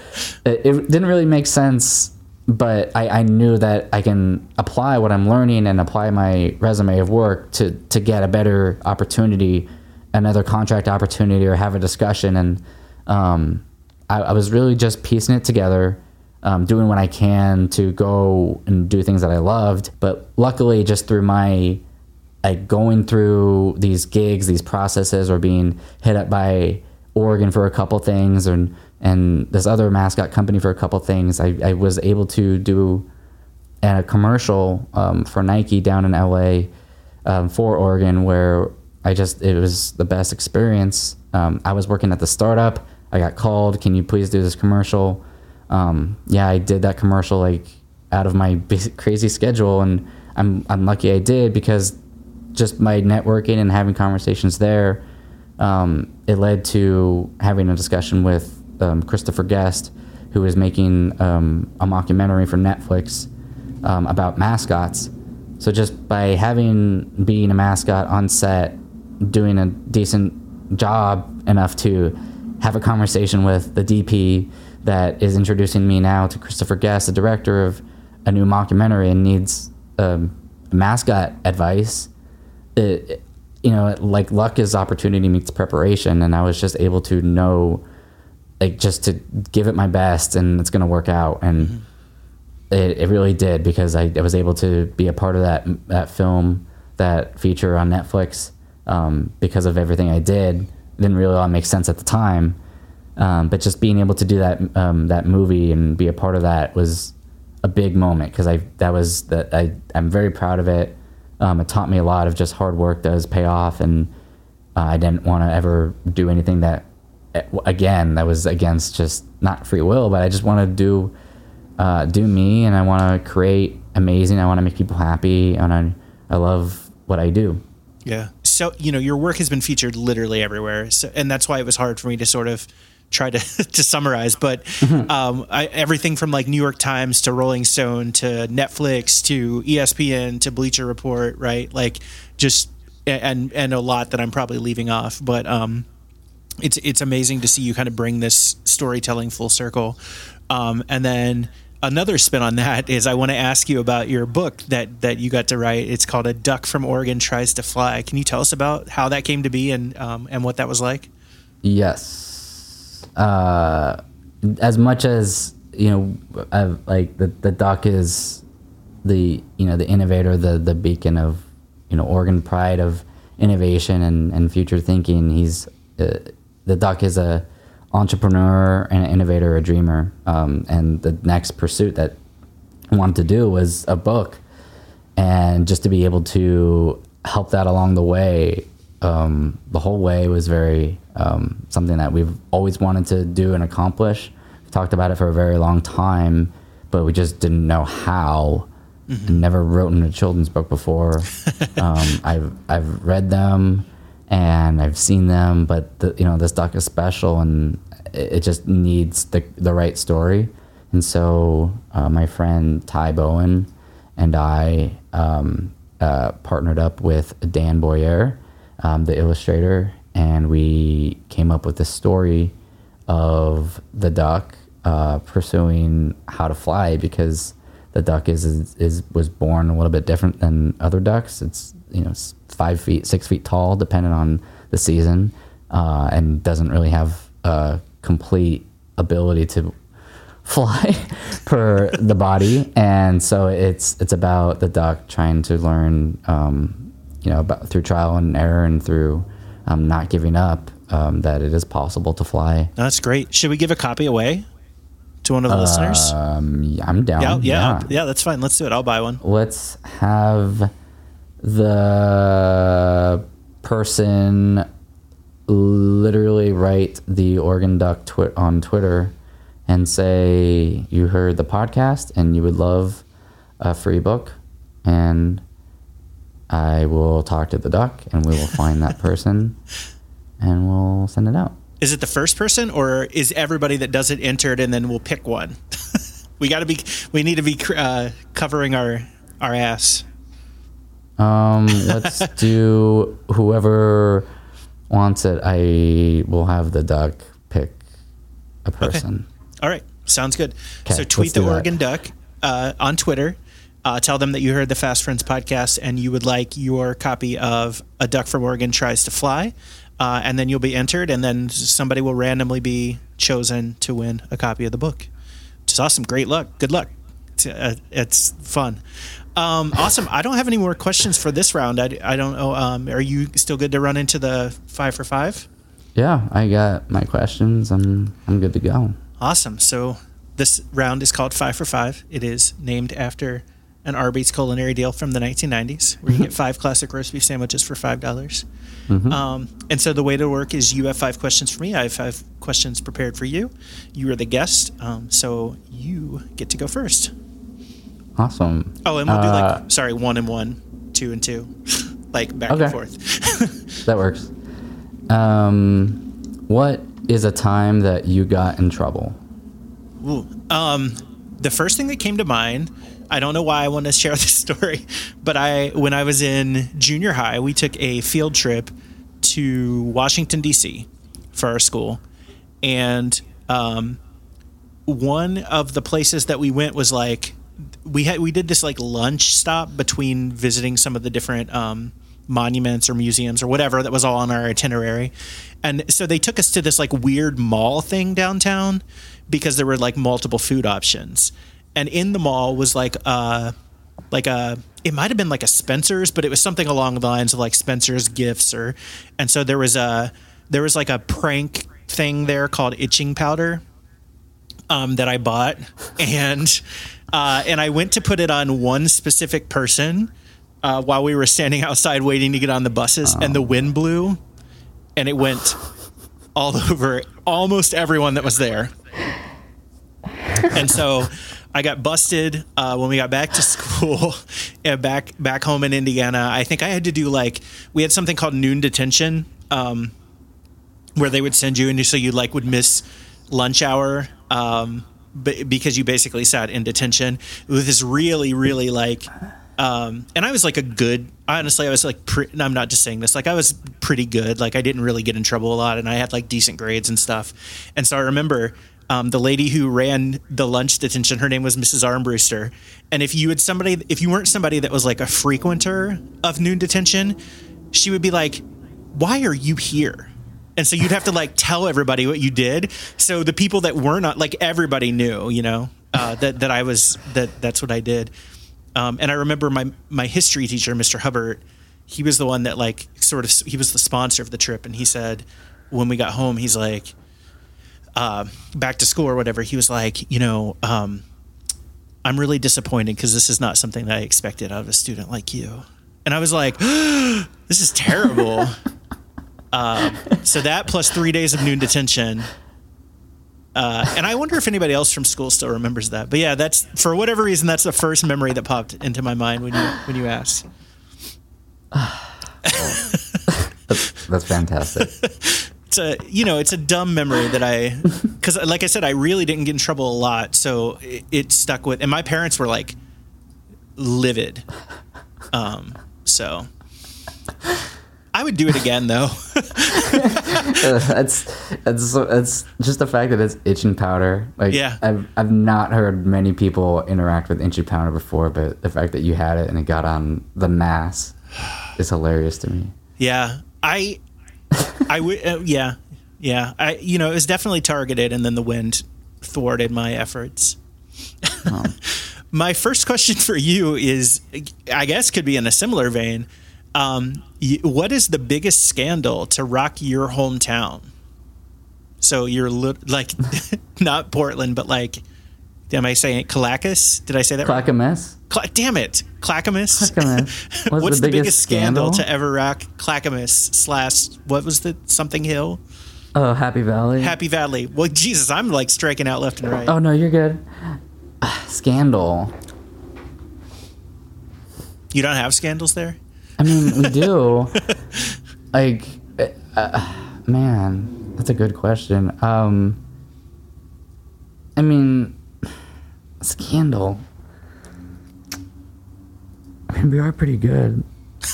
Speaker 2: it, it didn't really make sense but I, I, knew that I can apply what I'm learning and apply my resume of work to to get a better opportunity, another contract opportunity, or have a discussion. And um, I, I, was really just piecing it together, um, doing what I can to go and do things that I loved. But luckily, just through my like going through these gigs, these processes, or being hit up by Oregon for a couple things, and and this other mascot company for a couple things. I, I was able to do a commercial um, for Nike down in LA um, for Oregon where I just it was the best experience. Um, I was working at the startup. I got called. Can you please do this commercial? Um, yeah, I did that commercial like out of my crazy schedule, and I'm I'm lucky I did because just my networking and having conversations there, um, it led to having a discussion with um, Christopher Guest, who is making um, a mockumentary for Netflix um, about mascots. So just by having being a mascot on set, doing a decent job enough to have a conversation with the DP that is introducing me now to Christopher Guest, the director of a new mockumentary, and needs um, mascot advice. It, you know, like luck is opportunity meets preparation, and I was just able to know like just to give it my best and it's going to work out and mm-hmm. it, it really did because I, I, was able to be a part of that that film that feature on Netflix um, because of everything I did didn't really all make sense at the time Um, but just being able to do that um, that movie and be a part of that was a big moment because I that was that I I'm very proud of it. Um, it taught me a lot of just hard work does pay off, and uh, I didn't want to ever do anything that eh, again that was against just not free will, but I just want to do uh, do me, and I want to create amazing. I want to make people happy, and I I love what I do.
Speaker 1: Yeah. So you know your work has been featured literally everywhere, so, and that's why it was hard for me to sort of try to to summarize. But
Speaker 2: Mm-hmm.
Speaker 1: um, I, everything from like New York Times to Rolling Stone to Netflix to ESPN to Bleacher Report, right? Like just and and a lot that I'm probably leaving off, but um, it's it's amazing to see you kind of bring this storytelling full circle. Um, and then another spin on that is I want to ask you about your book that that you got to write. It's called A Duck from Oregon Tries to Fly. Can you tell us about how that came to be and um, and what that was like?
Speaker 2: Yes. Uh, as much as you know, I've, like the the duck is the you know the innovator, the the beacon of you know Oregon pride of innovation and, and future thinking. He's uh, the duck is a entrepreneur and an innovator, a dreamer. Um, and the next pursuit that I wanted to do was a book, and just to be able to help that along the way, um, the whole way was very um, something that we've always wanted to do and accomplish. We've talked about it for a very long time, but we just didn't know how. and Never written a children's book before. um, I've I've read them and I've seen them, but the, you know this doc is special and it, it just needs the the right story. And so uh, my friend Ty Bowen and I um, uh, partnered up with Dan Boyer, um, the illustrator, and we came up with the story of the duck uh, pursuing how to fly because the duck is, is is was born a little bit different than other ducks. It's you know five feet, six feet tall, depending on the season, uh, and doesn't really have a complete ability to fly per the body. And so it's it's about the duck trying to learn, um, you know, about through trial and error and through um, not giving up um, that it is possible to fly.
Speaker 1: That's great. Should we give a copy away to one of the listeners?
Speaker 2: Um, yeah, I'm down.
Speaker 1: Yeah, yeah, yeah, That's fine. Let's do it. I'll buy one.
Speaker 2: let's have the person literally write the Oregon Duck twi- on Twitter and say you heard the podcast and you would love a free book, and I will talk to the duck and we will find that person and we'll send it out.
Speaker 1: Is it the first person, or is everybody that does it entered, and then we'll pick one? we got to be. We need to be uh, covering our our ass.
Speaker 2: Um, let's do whoever wants it. I will have the duck pick a person.
Speaker 1: All right, sounds good.
Speaker 2: Okay,
Speaker 1: so tweet the
Speaker 2: do that.
Speaker 1: Oregon Duck uh, on Twitter. Uh, tell them that you heard the Fast Friends podcast and you would like your copy of A Duck from Oregon Tries to Fly. Uh, and then you'll be entered, and then somebody will randomly be chosen to win a copy of the book. Which is awesome. Great luck. Good luck. It's, uh, it's fun. Um, awesome. I don't have any more questions for this round. I, I don't know. Um, are you still good to run into the five for five?
Speaker 2: Yeah, I got my questions. I'm I'm good to go.
Speaker 1: Awesome. So this round is called Five for Five. It is named after an Arby's culinary deal from the 1990s, where you get five classic roast beef sandwiches for five dollars. Um, and so the way to work is you have five questions for me. I have five questions prepared for you. You are the guest, um, so you get to go first.
Speaker 2: Awesome.
Speaker 1: Oh, and we'll do
Speaker 2: Uh,
Speaker 1: like sorry, one and one, two and two, like back
Speaker 2: Okay.
Speaker 1: and forth.
Speaker 2: That works. Um, what is a time that you got in trouble?
Speaker 1: Ooh. Um, the first thing that came to mind, I don't know why I want to share this story, but I when I was in junior high, we took a field trip to Washington D.C. for our school, and um, one of the places that we went was like we had we did this like lunch stop between visiting some of the different um, monuments or museums or whatever that was all on our itinerary and so they took us to this like weird mall thing downtown because there were like multiple food options and in the mall was like uh like a it might have been like a Spencer's, but it was something along the lines of like Spencer's gifts or and so there was a there was like a prank thing there called itching powder um, that I bought, and uh, and I went to put it on one specific person uh, while we were standing outside waiting to get on the buses, and the wind blew, and it went all over almost everyone that was there, and so. I got busted uh, when we got back to school and back back home in Indiana. I think I had to do like we had something called noon detention, um, where they would send you and so you like would miss lunch hour um, b- because you basically sat in detention. With this really really like um, and I was like a good honestly I was like pre- I'm not just saying this like I was pretty good. Like I didn't really get in trouble a lot and I had like decent grades and stuff. And so I remember um, the lady who ran the lunch detention her name was Mrs. Armbruster and if you had somebody if you weren't somebody that was like a frequenter of noon detention she would be like why are you here and so you'd have to like tell everybody what you did. So the people that were not like everybody knew, you know, uh, that that I was that that's what I did. Um, and I remember my my history teacher, Mr. Hubbard, he was the one that like sort of he was the sponsor of the trip, and he said when we got home, he's like, uh, back to school or whatever. He was like, you know. Um, I'm really disappointed because this is not something that I expected out of a student like you. And I was like, this is terrible. Uh, so that plus three days of noon detention. Uh, and I wonder if anybody else from school still remembers that. But yeah, that's for whatever reason that's the first memory that popped into my mind when you when you asked.
Speaker 2: That's, that's fantastic.
Speaker 1: It's a you know it's a dumb memory that I because like I said I really didn't get in trouble a lot, so it, it stuck with. And my parents were like livid. Um, so I would do it again though.
Speaker 2: Uh, that's that's so- that's just the fact that it's itching powder. Like
Speaker 1: Yeah.
Speaker 2: I've I've not heard many people interact with itching powder before, but the fact that you had it and it got on the mass is hilarious to me.
Speaker 1: Yeah, I, I would. Uh, yeah, yeah. I, you know, it was definitely targeted, and then the wind thwarted my efforts. my first question for you is, I guess, could be in a similar vein. Um, y- what is the biggest scandal to rock your hometown? So you're li- like, not Portland, but like, am I saying it? Clackamas? Did I say that? right?
Speaker 2: Clackamas?
Speaker 1: Damn it, Clackamas.
Speaker 2: Clackamas. What's,
Speaker 1: What's
Speaker 2: the biggest, scandal?
Speaker 1: to ever rock Clackamas slash what was the something hill?
Speaker 2: oh, Happy Valley.
Speaker 1: Happy Valley. Well, Jesus, I'm like striking out left and right.
Speaker 2: oh no, you're good. Scandal.
Speaker 1: You don't have scandals there?
Speaker 2: I mean, we do. like, uh, man, that's a good question. Um, I mean, scandal. I mean, we are pretty good.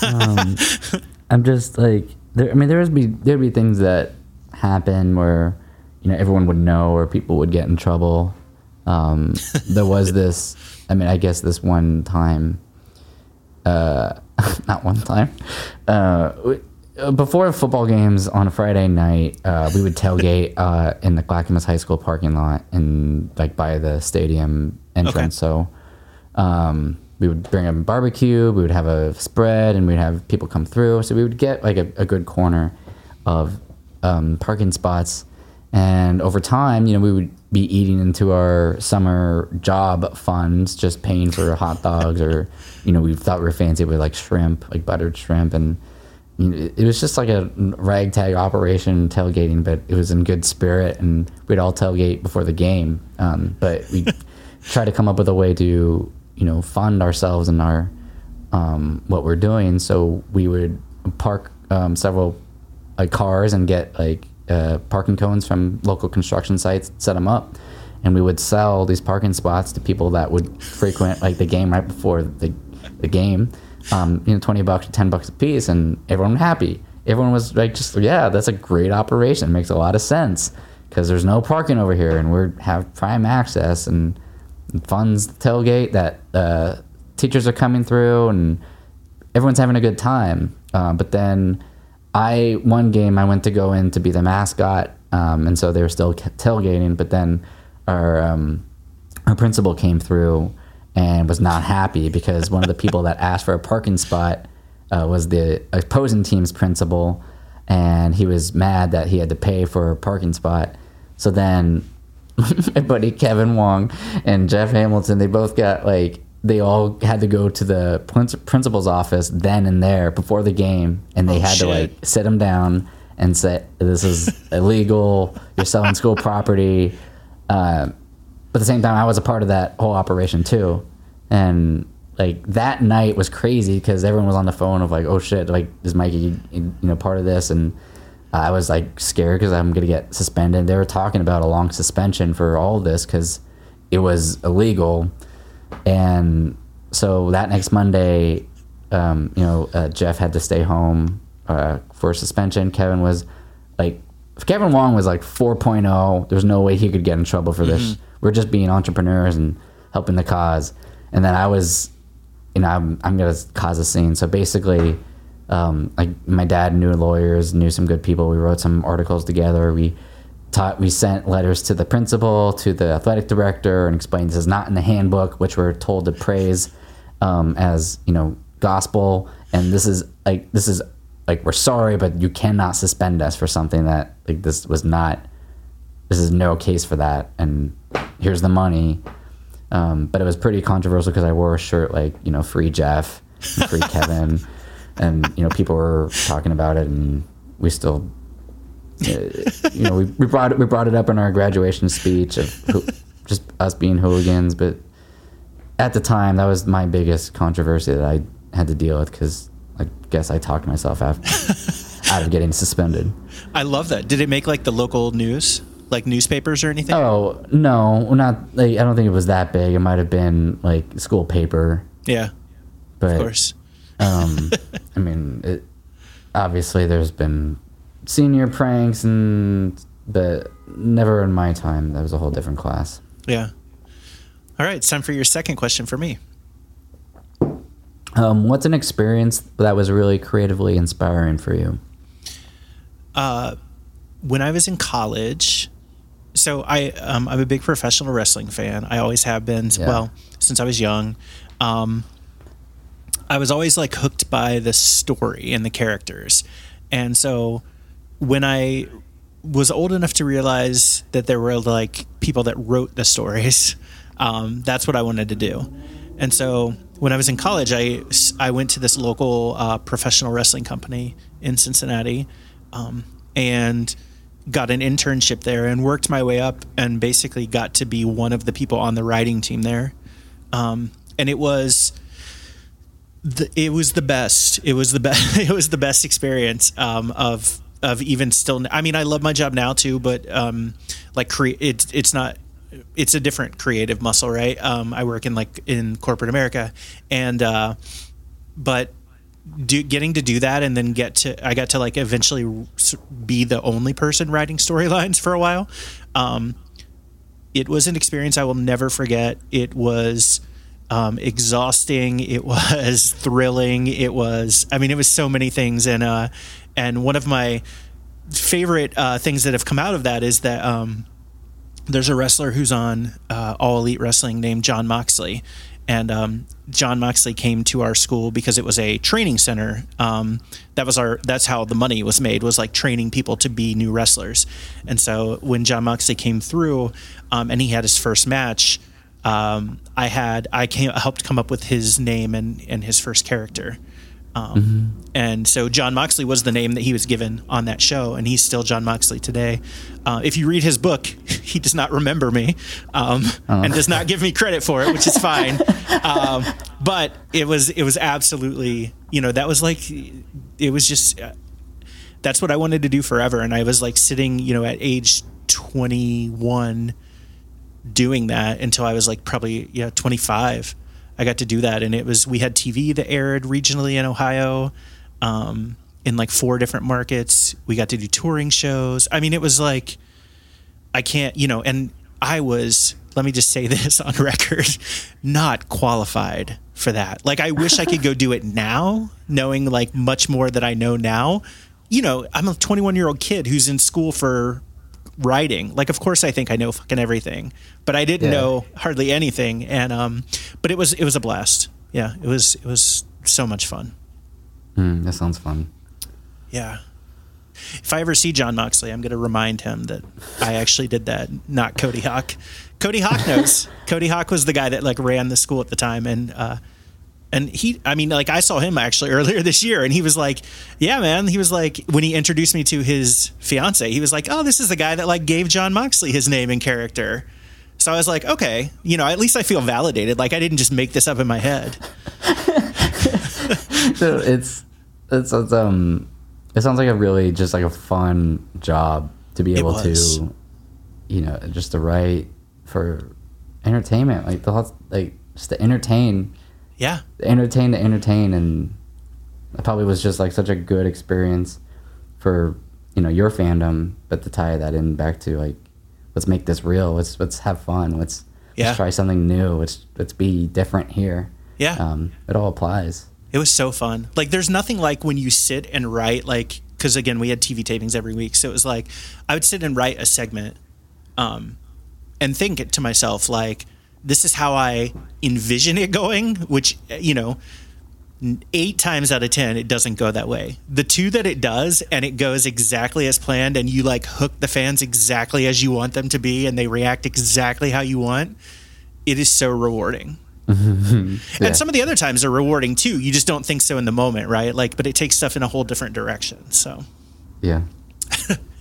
Speaker 2: Um, I'm just like, there. I mean, there would be there'd be things that happen where, you know, everyone would know or people would get in trouble. Um, there was this. I mean, I guess this one time uh, not one time. Uh, before football games on a Friday night, uh, we would tailgate uh, in the Clackamas High School parking lot and like by the stadium entrance. So um, we would bring a barbecue, we would have a spread, and we'd have people come through. So we would get like a, a good corner of um, parking spots. And over time, you know, we would be eating into our summer job funds, just paying for hot dogs, or you know, we thought we were fancy with like shrimp, like buttered shrimp, and it was just like a ragtag operation tailgating, but it was in good spirit, and we'd all tailgate before the game. Um, but we try to come up with a way to, you know, fund ourselves and our um, what we're doing. So we would park um, several like cars and get like uh, parking cones from local construction sites, set them up, and we would sell these parking spots to people that would frequent like the game right before the the game. Um, you know, twenty bucks, ten bucks a piece, and everyone happy. Everyone was like, just yeah, that's a great operation. It Makes a lot of sense because there's no parking over here, and we have prime access and funds the tailgate that uh, teachers are coming through, and everyone's having a good time. Uh, but then I one game I went to go in to be the mascot, um, and so they were still tailgating. But then our um, our principal came through and was not happy because one of the people that asked for a parking spot uh, was the opposing team's principal. and he was mad that he had to pay for a parking spot. So then my buddy Kevin Wong and Jeff Hamilton, they both got like they all had to go to the principal's office then and there before the game, and they oh, had shit. to like sit him down and say, "This is illegal. You're selling school property." Uh, but at the same time, I was a part of that whole operation too, and like that night was crazy because everyone was on the phone of like, "Oh shit! Like, is Mikey you know part of this?" and I was like scared because I'm gonna get suspended. They were talking about a long suspension for all this because it was illegal, and so that next Monday, um, you know, uh, Jeff had to stay home uh, for suspension. Kevin was like, Kevin Wong was like 4.0. There's no way he could get in trouble for this. Mm-hmm. We're just being entrepreneurs and helping the cause. And then I was, you know, I'm, I'm gonna cause a scene. So basically um, like my dad knew lawyers, knew some good people. We wrote some articles together. We taught, we sent letters to the principal, to the athletic director, and explained this is not in the handbook, which we're told to praise um, as you know gospel. And this is like this is like we're sorry, but you cannot suspend us for something that like this was not. This is no case for that, and here's the money. Um, but it was pretty controversial because I wore a shirt like you know free Jeff, free Kevin and you know people were talking about it, and we still, uh, you know, we, we brought it we brought it up in our graduation speech of who, just us being hooligans, but at the time that was my biggest controversy that I had to deal with because I guess I talked myself out, out of getting suspended.
Speaker 1: I love that. Did it make like the local news? Like newspapers or anything?
Speaker 2: Oh no, not. Like, I don't think it was that big. It might have been like school paper.
Speaker 1: Yeah,
Speaker 2: but of course. Um, I mean, it, obviously there's been senior pranks and but never in my time. That was a whole different class.
Speaker 1: Yeah. All right, it's time for your second question for me.
Speaker 2: Um, what's an experience that was really creatively inspiring for you?
Speaker 1: Uh, when I was in college, so I um, I'm a big professional wrestling fan. I always have been. Yeah. Well, since I was young. Um, I was always like hooked by the story and the characters. And so when I was old enough to realize that there were like people that wrote the stories, um, that's what I wanted to do. And so when I was in college, I, I went to this local uh, professional wrestling company in Cincinnati um, and got an internship there and worked my way up and basically got to be one of the people on the writing team there. Um, and it was the, it was the best. It was the best. it was the best experience um, of of even still. I mean, I love my job now too, but um, like cre- it's it's not. It's a different creative muscle, right? Um, I work in like in corporate America, and uh, but do, getting to do that and then get to I got to like eventually be the only person writing storylines for a while. Um, it was an experience I will never forget. It was um, exhausting. It was thrilling. It was, I mean, it was so many things. And, uh, and one of my favorite uh, things that have come out of that is that um, there's a wrestler who's on uh, All Elite Wrestling named Jon Moxley. And um, Jon Moxley came to our school because it was a training center. Um, that was our. That's how the money was made. Was like training people to be new wrestlers. And so when Jon Moxley came through, um, and he had his first match, um, I had I came helped come up with his name and and his first character. Um, mm-hmm. And so Jon Moxley was the name that he was given on that show, and he's still Jon Moxley today. Uh, if you read his book, he does not remember me um, oh. and does not give me credit for it, which is fine. um, but it was it was absolutely you know that was like it was just uh, that's what I wanted to do forever, and I was like sitting you know at age twenty one doing that until I was like probably yeah 25. I got to do that, and it was we had TV that aired regionally in Ohio, um, in like four different markets. We got to do touring shows. I mean, it was like I can't, you know, and I was. Let me just say this on record, not qualified for that. Like I wish I could go do it now, knowing like much more that I know now. You know, I'm a 21 year old kid who's in school for writing. Like, of course, I think I know fucking everything, but I didn't yeah. know hardly anything. And um, but it was it was a blast. Yeah, it was it was so much fun.
Speaker 2: Mm, that sounds fun.
Speaker 1: Yeah. If I ever see Jon Moxley, I'm going to remind him that I actually did that, not Cody Hawk. Cody Hawk knows. Cody Hawk was the guy that like ran the school at the time, and uh, and he, I mean, like I saw him actually earlier this year, and he was like, "Yeah, man." He was like, when he introduced me to his fiance, he was like, "Oh, this is the guy that like gave Jon Moxley his name and character." So I was like, okay, you know, at least I feel validated. Like I didn't just make this up in my head.
Speaker 2: so it's, it's it's um it sounds like a really just like a fun job to be able to you know just to write for entertainment like the whole, like just to entertain
Speaker 1: yeah
Speaker 2: entertain to entertain and it probably was just like such a good experience for you know your fandom but to tie that in back to like let's make this real let's let's have fun let's,
Speaker 1: yeah.
Speaker 2: let's try something new let's let's be different here
Speaker 1: yeah
Speaker 2: um, it all applies
Speaker 1: it was so fun. Like, there's nothing like when you sit and write, like, because again, we had TV tapings every week. So it was like, I would sit and write a segment um, and think to myself, like, this is how I envision it going, which, you know, eight times out of 10, it doesn't go that way. The two that it does, and it goes exactly as planned, and you like hook the fans exactly as you want them to be, and they react exactly how you want, it is so rewarding. yeah. And some of the other times are rewarding too. You just don't think so in the moment, right? Like, but it takes stuff in a whole different direction. So,
Speaker 2: yeah.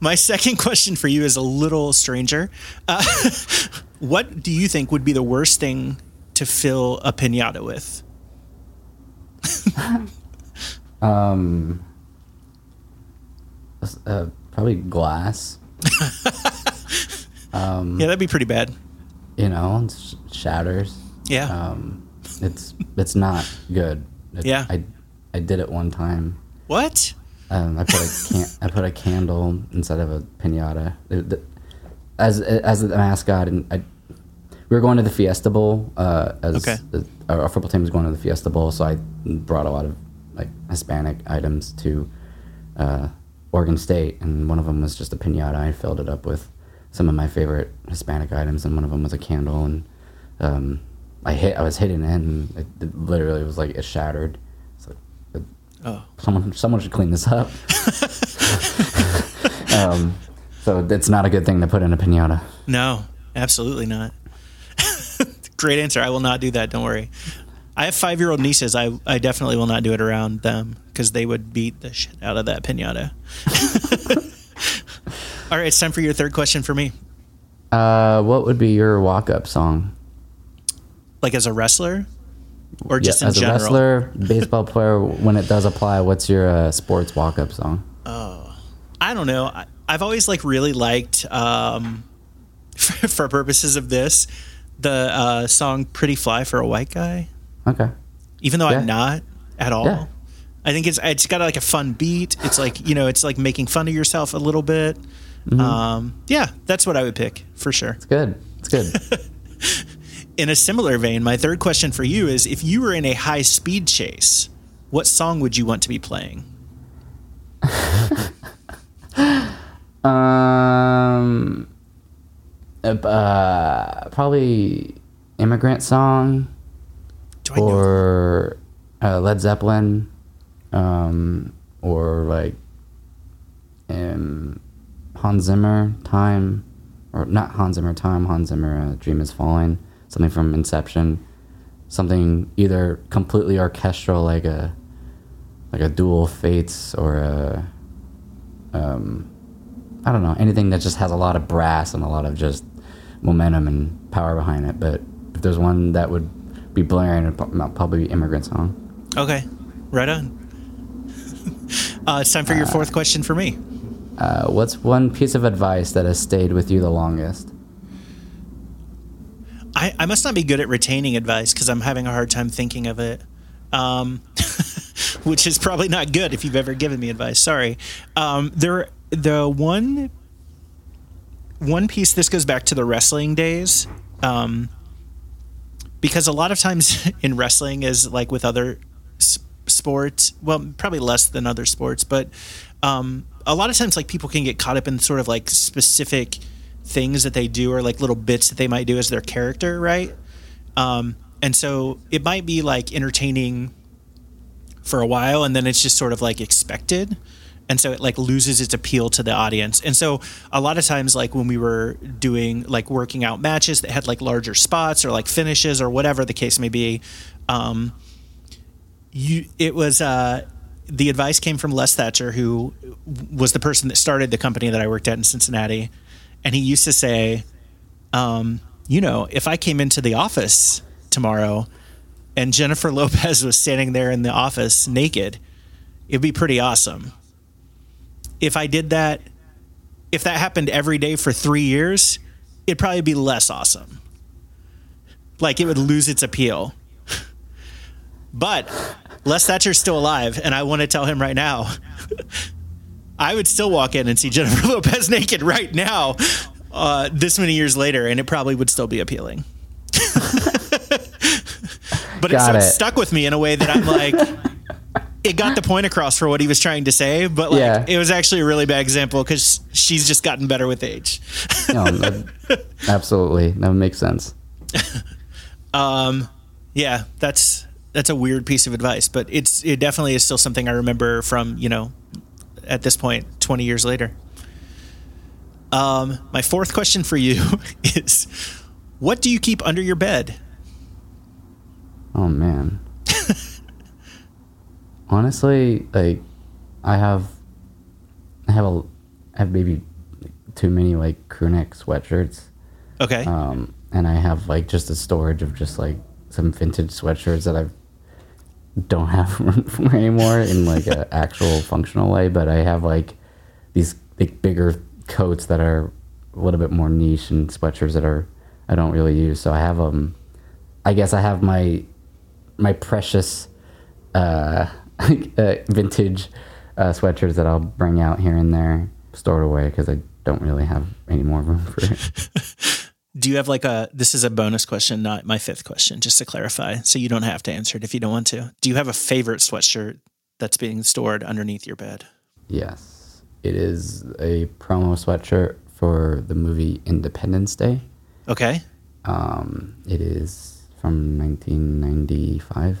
Speaker 1: My second question for you is a little stranger. Uh, what do you think would be the worst thing to fill a pinata with?
Speaker 2: um, uh, probably glass.
Speaker 1: um, yeah, that'd be pretty bad.
Speaker 2: You know, it shatters.
Speaker 1: Yeah.
Speaker 2: Um, it's it's not good. It,
Speaker 1: yeah.
Speaker 2: I I did it one time.
Speaker 1: What?
Speaker 2: Um, I put a can- I put a candle instead of a pinata. It, the, as as the mascot, and I, we were going to the Fiesta Bowl. Uh, as
Speaker 1: okay.
Speaker 2: the, our, football team was going to the Fiesta Bowl, so I brought a lot of like Hispanic items to uh, Oregon State, and one of them was just a pinata. I filled it up with some of my favorite Hispanic items, and one of them was a candle, and um, I hit. I was hitting it, and it, it literally was like it shattered.
Speaker 1: Oh.
Speaker 2: someone someone should clean this up. um, so it's not a good thing to put in a pinata.
Speaker 1: No, absolutely not. Great answer. I will not do that. Don't worry. I have five year old nieces. I, I definitely will not do it around them because they would beat the shit out of that pinata. All right, it's time for your third question for me.
Speaker 2: Uh, what would be your walk up song?
Speaker 1: like as a wrestler or just
Speaker 2: yeah,
Speaker 1: in
Speaker 2: as
Speaker 1: general?
Speaker 2: a wrestler, baseball player. When it does apply, what's your uh, sports walk up song?
Speaker 1: Oh, I don't know. I, have always like really liked, um, for, for, purposes of this, the uh, song "Pretty Fly for a White Guy."
Speaker 2: Okay.
Speaker 1: Even though
Speaker 2: yeah.
Speaker 1: I'm not at all.
Speaker 2: Yeah.
Speaker 1: I think it's it's got like a fun beat. It's like you know, it's like making fun of yourself a little bit. Mm-hmm. Um, yeah, that's what I would pick for sure.
Speaker 2: It's good. It's good.
Speaker 1: in a similar vein, my third question for you is if you were in a high speed chase, what song would you want to be playing?
Speaker 2: um, uh, probably immigrant song or uh, Led Zeppelin, um, or like um, Hans Zimmer, Time, or not Hans Zimmer, Time, Hans Zimmer, uh, Dream is Falling something from Inception, something either completely orchestral like a like a Duel Fates or a um, I don't know anything that just has a lot of brass and a lot of just momentum and power behind it. But if there's one that would be blaring, it'd probably be Immigrant Song.
Speaker 1: Okay, right on. uh, it's time for your fourth question for me.
Speaker 2: Uh, what's one piece of advice that has stayed with you the longest?
Speaker 1: I, I must not be good at retaining advice because I'm having a hard time thinking of it. Um, which is probably not good if you've ever given me advice. Sorry. Um, there, the one, one piece. This goes back to the wrestling days, um, because a lot of times in wrestling, is like with other s- sports. Well, probably less than other sports, but um, a lot of times, like people can get caught up in sort of like specific things that they do or like little bits that they might do as their character, right? Um, and so it might be like entertaining for a while and then it's just sort of like expected. and so it like loses its appeal to the audience and so a lot of times like when we were doing like working out matches that had like larger spots or like finishes or whatever the case may be um you it was uh the advice came from Les Thatcher who was the person that started the company that I worked at in Cincinnati and he used to say um you know if I came into the office tomorrow and Jennifer Lopez was standing there in the office naked it'd be pretty awesome if I did that, if that happened every day for three years, it'd probably be less awesome. Like it would lose its appeal. but Les Thatcher's still alive, and I want to tell him right now. I would still walk in and see Jennifer Lopez naked right now, uh, this many years later, and it probably would still be appealing. but
Speaker 2: Got
Speaker 1: it's
Speaker 2: it.
Speaker 1: stuck with me in a way that I'm like, it got the point across for what he was trying to say, but like
Speaker 2: Yeah.
Speaker 1: it was actually a really bad example because she's just gotten better with age.
Speaker 2: No, that- absolutely, that makes sense.
Speaker 1: Um, yeah, that's that's a weird piece of advice, but it's it definitely is still something I remember from you know at this point, twenty years later. Um, my fourth question for you is, what do you keep under your bed?
Speaker 2: Oh man. Honestly, like I have I have a I have maybe too many like crew neck sweatshirts.
Speaker 1: Okay,
Speaker 2: Um and I have like just a storage of just like some vintage sweatshirts that I don't have room for anymore in like an actual functional way, but I have like these bigger coats that are a little bit more niche and sweatshirts that are I don't really use. So I have um I guess I have my my precious uh, uh vintage uh, sweatshirts that I'll bring out here and there stored away because I don't really have any more room for it.
Speaker 1: do you have like a? This is a bonus question, not my fifth question, just to clarify, so you don't have to answer it if you don't want to. Do you have a favorite sweatshirt that's being stored underneath your bed?
Speaker 2: yes, it is a promo sweatshirt for the movie Independence Day.
Speaker 1: Okay,
Speaker 2: Um, it is from 1995.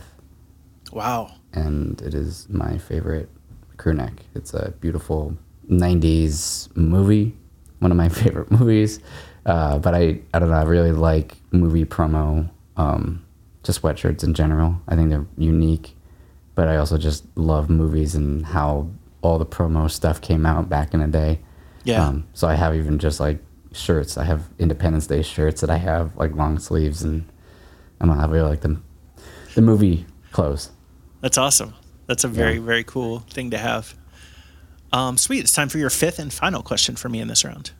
Speaker 1: wow.
Speaker 2: and it is my favorite crew neck. It's a beautiful 90s movie, one of my favorite movies. Uh, but I, I don't know, I really like movie promo, um, just sweatshirts in general. I think they're unique, but I also just love movies and how all the promo stuff came out back in the day.
Speaker 1: Yeah.
Speaker 2: Um, so I have even just like shirts. I have Independence Day shirts that I have like long sleeves and I don't know, I really like them. The movie clothes.
Speaker 1: That's awesome. That's a very,
Speaker 2: Yeah.
Speaker 1: very cool thing to have. Um, sweet. It's time for your fifth and final question for me in this round.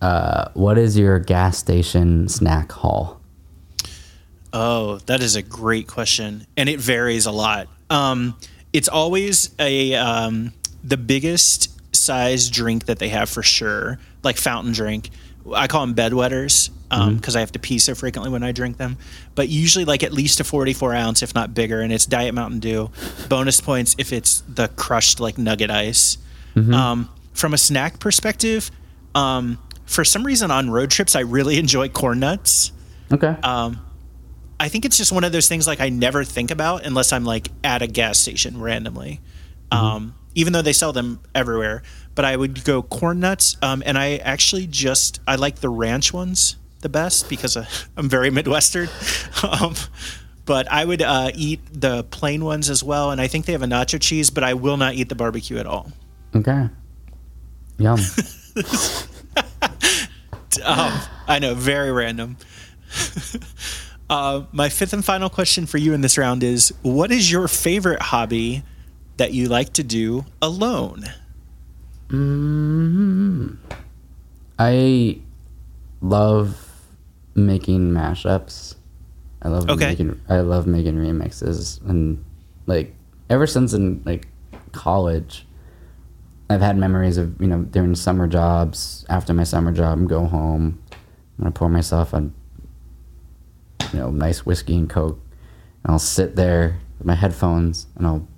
Speaker 2: Uh, what is your gas station snack haul?
Speaker 1: Oh, that is a great question, and it varies a lot. Um, it's always a um, the biggest size drink that they have for sure, like fountain drink. I call them bedwetters because I have to pee so frequently when I drink them. But usually, like at least a 44 ounce, if not bigger, and it's Diet Mountain Dew. Bonus points if it's the crushed like nugget ice. Um, from a snack perspective, um, for some reason on road trips, I really enjoy corn nuts.
Speaker 2: Okay.
Speaker 1: Um, I think it's just one of those things like I never think about unless I'm like at a gas station randomly. Um, even though they sell them everywhere, but I would go corn nuts. Um, and I actually just I like the ranch ones the best because uh, I'm very Midwestern. um, but I would uh, eat the plain ones as well, and I think they have a nacho cheese, but I will not eat the barbecue at all.
Speaker 2: okay. Yum.
Speaker 1: Um, I know, very random. uh, my fifth and final question for you in this round is: What is your favorite hobby that you like to do alone?
Speaker 2: I love making mashups. I love
Speaker 1: Okay.
Speaker 2: making I love making remixes and like ever since in like college I've had memories of, you know, doing summer jobs, after my summer job, go home, I'm gonna pour myself a you know, nice whiskey and coke and I'll sit there with my headphones and I'll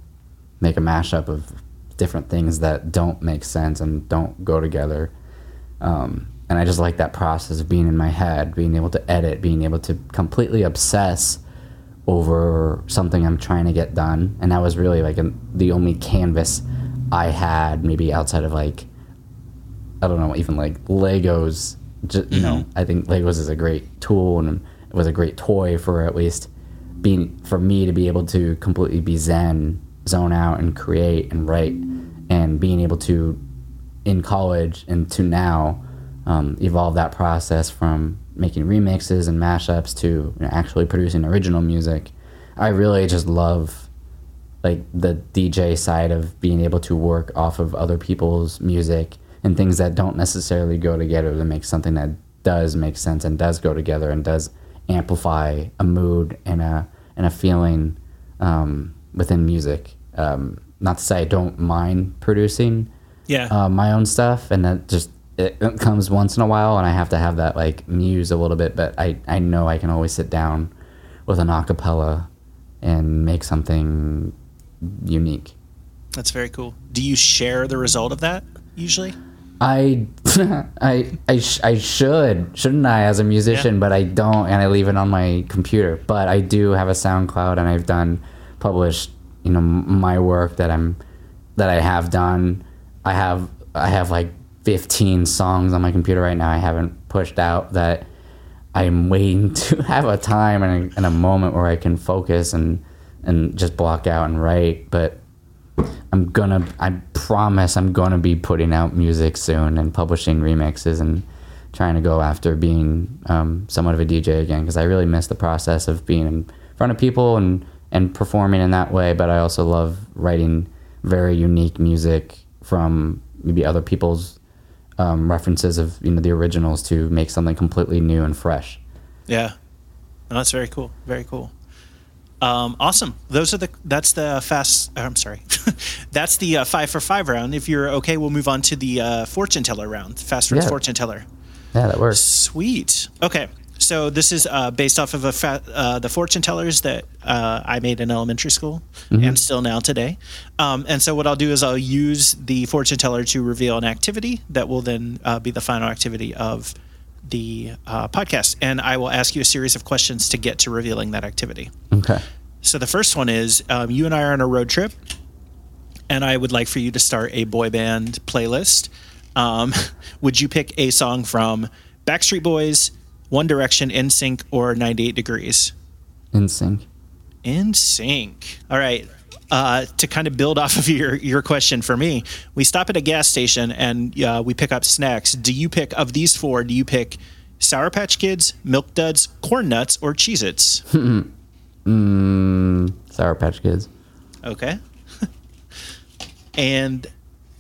Speaker 2: make a mashup of different things that don't make sense and don't go together. Um, and I just like that process of being in my head, being able to edit, being able to completely obsess over something I'm trying to get done. And that was really like the only canvas I had maybe outside of like I don't know even like Legos. Just, you know, I think Legos is a great tool and it was a great toy for at least being for me to be able to completely be zen, zone out and create and write, and being able to in college and to now um, evolve that process from making remixes and mashups to you know, actually producing original music. I really just love like the DJ side of being able to work off of other people's music and things that don't necessarily go together to make something that does make sense and does go together and does amplify a mood and a and a feeling um, within music. Um, not to say I don't mind producing
Speaker 1: Yeah.
Speaker 2: uh, my own stuff, and that just it, it comes once in a while, and I have to have that like muse a little bit. But I I know I can always sit down with an acapella and make something unique.
Speaker 1: That's very cool. Do you share the result of that usually?
Speaker 2: I I I, sh- I should shouldn't I as a musician,
Speaker 1: Yeah.
Speaker 2: but I don't, and I leave it on my computer. But I do have a SoundCloud, and I've done published you know my work that I'm that I have done. I have I have like 15 songs on my computer right now. I haven't pushed out that I'm waiting to have a time and a, and a moment where I can focus and and just block out and write. But I'm gonna, I promise, I'm gonna be putting out music soon and publishing remixes and trying to go after being um, somewhat of a DJ again because I really miss the process of being in front of people and and performing in that way. But I also love writing very unique music from maybe other people's um, references of you know the originals to make something completely new and fresh.
Speaker 1: Yeah. No, that's very cool. Very cool. Um, awesome. Those are the. That's the fast. uh, I'm sorry. that's the uh, five for five round. If you're okay, we'll move on to the uh, fortune teller round. Fast
Speaker 2: Yeah.
Speaker 1: fortune teller.
Speaker 2: Yeah, that works.
Speaker 1: Sweet. Okay. So this is uh, based off of a fa- uh, the fortune tellers that uh, I made in elementary school and still now today. Um, and so what I'll do is I'll use the fortune teller to reveal an activity that will then uh, be the final activity of the uh, podcast. And I will ask you a series of questions to get to revealing that activity.
Speaker 2: Okay.
Speaker 1: So the first one is um, you and I are on a road trip, and I would like for you to start a boy band playlist. Um, would you pick a song from Backstreet Boys, One Direction, NSYNC, or 98 Degrees?
Speaker 2: NSYNC.
Speaker 1: In sync. All right. Uh, to kind of build off of your, your question for me, we stop at a gas station and uh, we pick up snacks. Do you pick, of these four, do you pick Sour Patch Kids, Milk Duds, Corn Nuts, or Cheez Its?
Speaker 2: Mm, Sour Patch Kids.
Speaker 1: Okay. and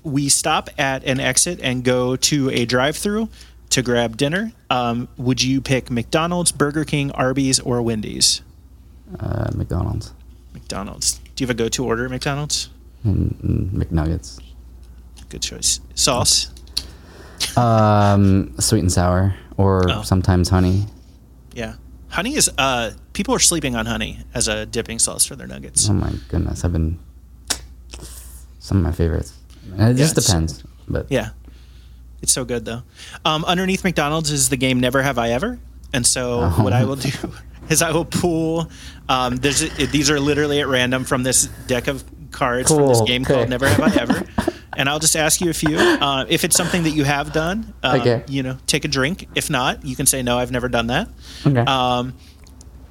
Speaker 1: we stop at an exit and go to a drive through to grab dinner. Um, would you pick McDonald's, Burger King, Arby's, or Wendy's?
Speaker 2: Uh, McDonald's.
Speaker 1: McDonald's. Do you have a go to order at McDonald's?
Speaker 2: And, and McNuggets.
Speaker 1: Good choice. Sauce.
Speaker 2: Um, sweet and sour, or
Speaker 1: Oh.
Speaker 2: sometimes honey.
Speaker 1: Yeah. Honey is, uh, people are sleeping on honey as a dipping sauce for their nuggets.
Speaker 2: Oh my goodness, I've been some of my favorites. And it just depends, but
Speaker 1: Yeah. It's so good though. Um, underneath McDonald's is the game Never Have I Ever. And so
Speaker 2: Oh.
Speaker 1: what I will do is I will pull. Um, there's these are literally at random from this deck of cards from this game
Speaker 2: okay.
Speaker 1: called Never Have I Ever. and I'll just ask you a few. Uh, if it's something that you have done, uh,
Speaker 2: Okay.
Speaker 1: you know, take a drink. If not, you can say no, I've never done that.
Speaker 2: okay.
Speaker 1: Um,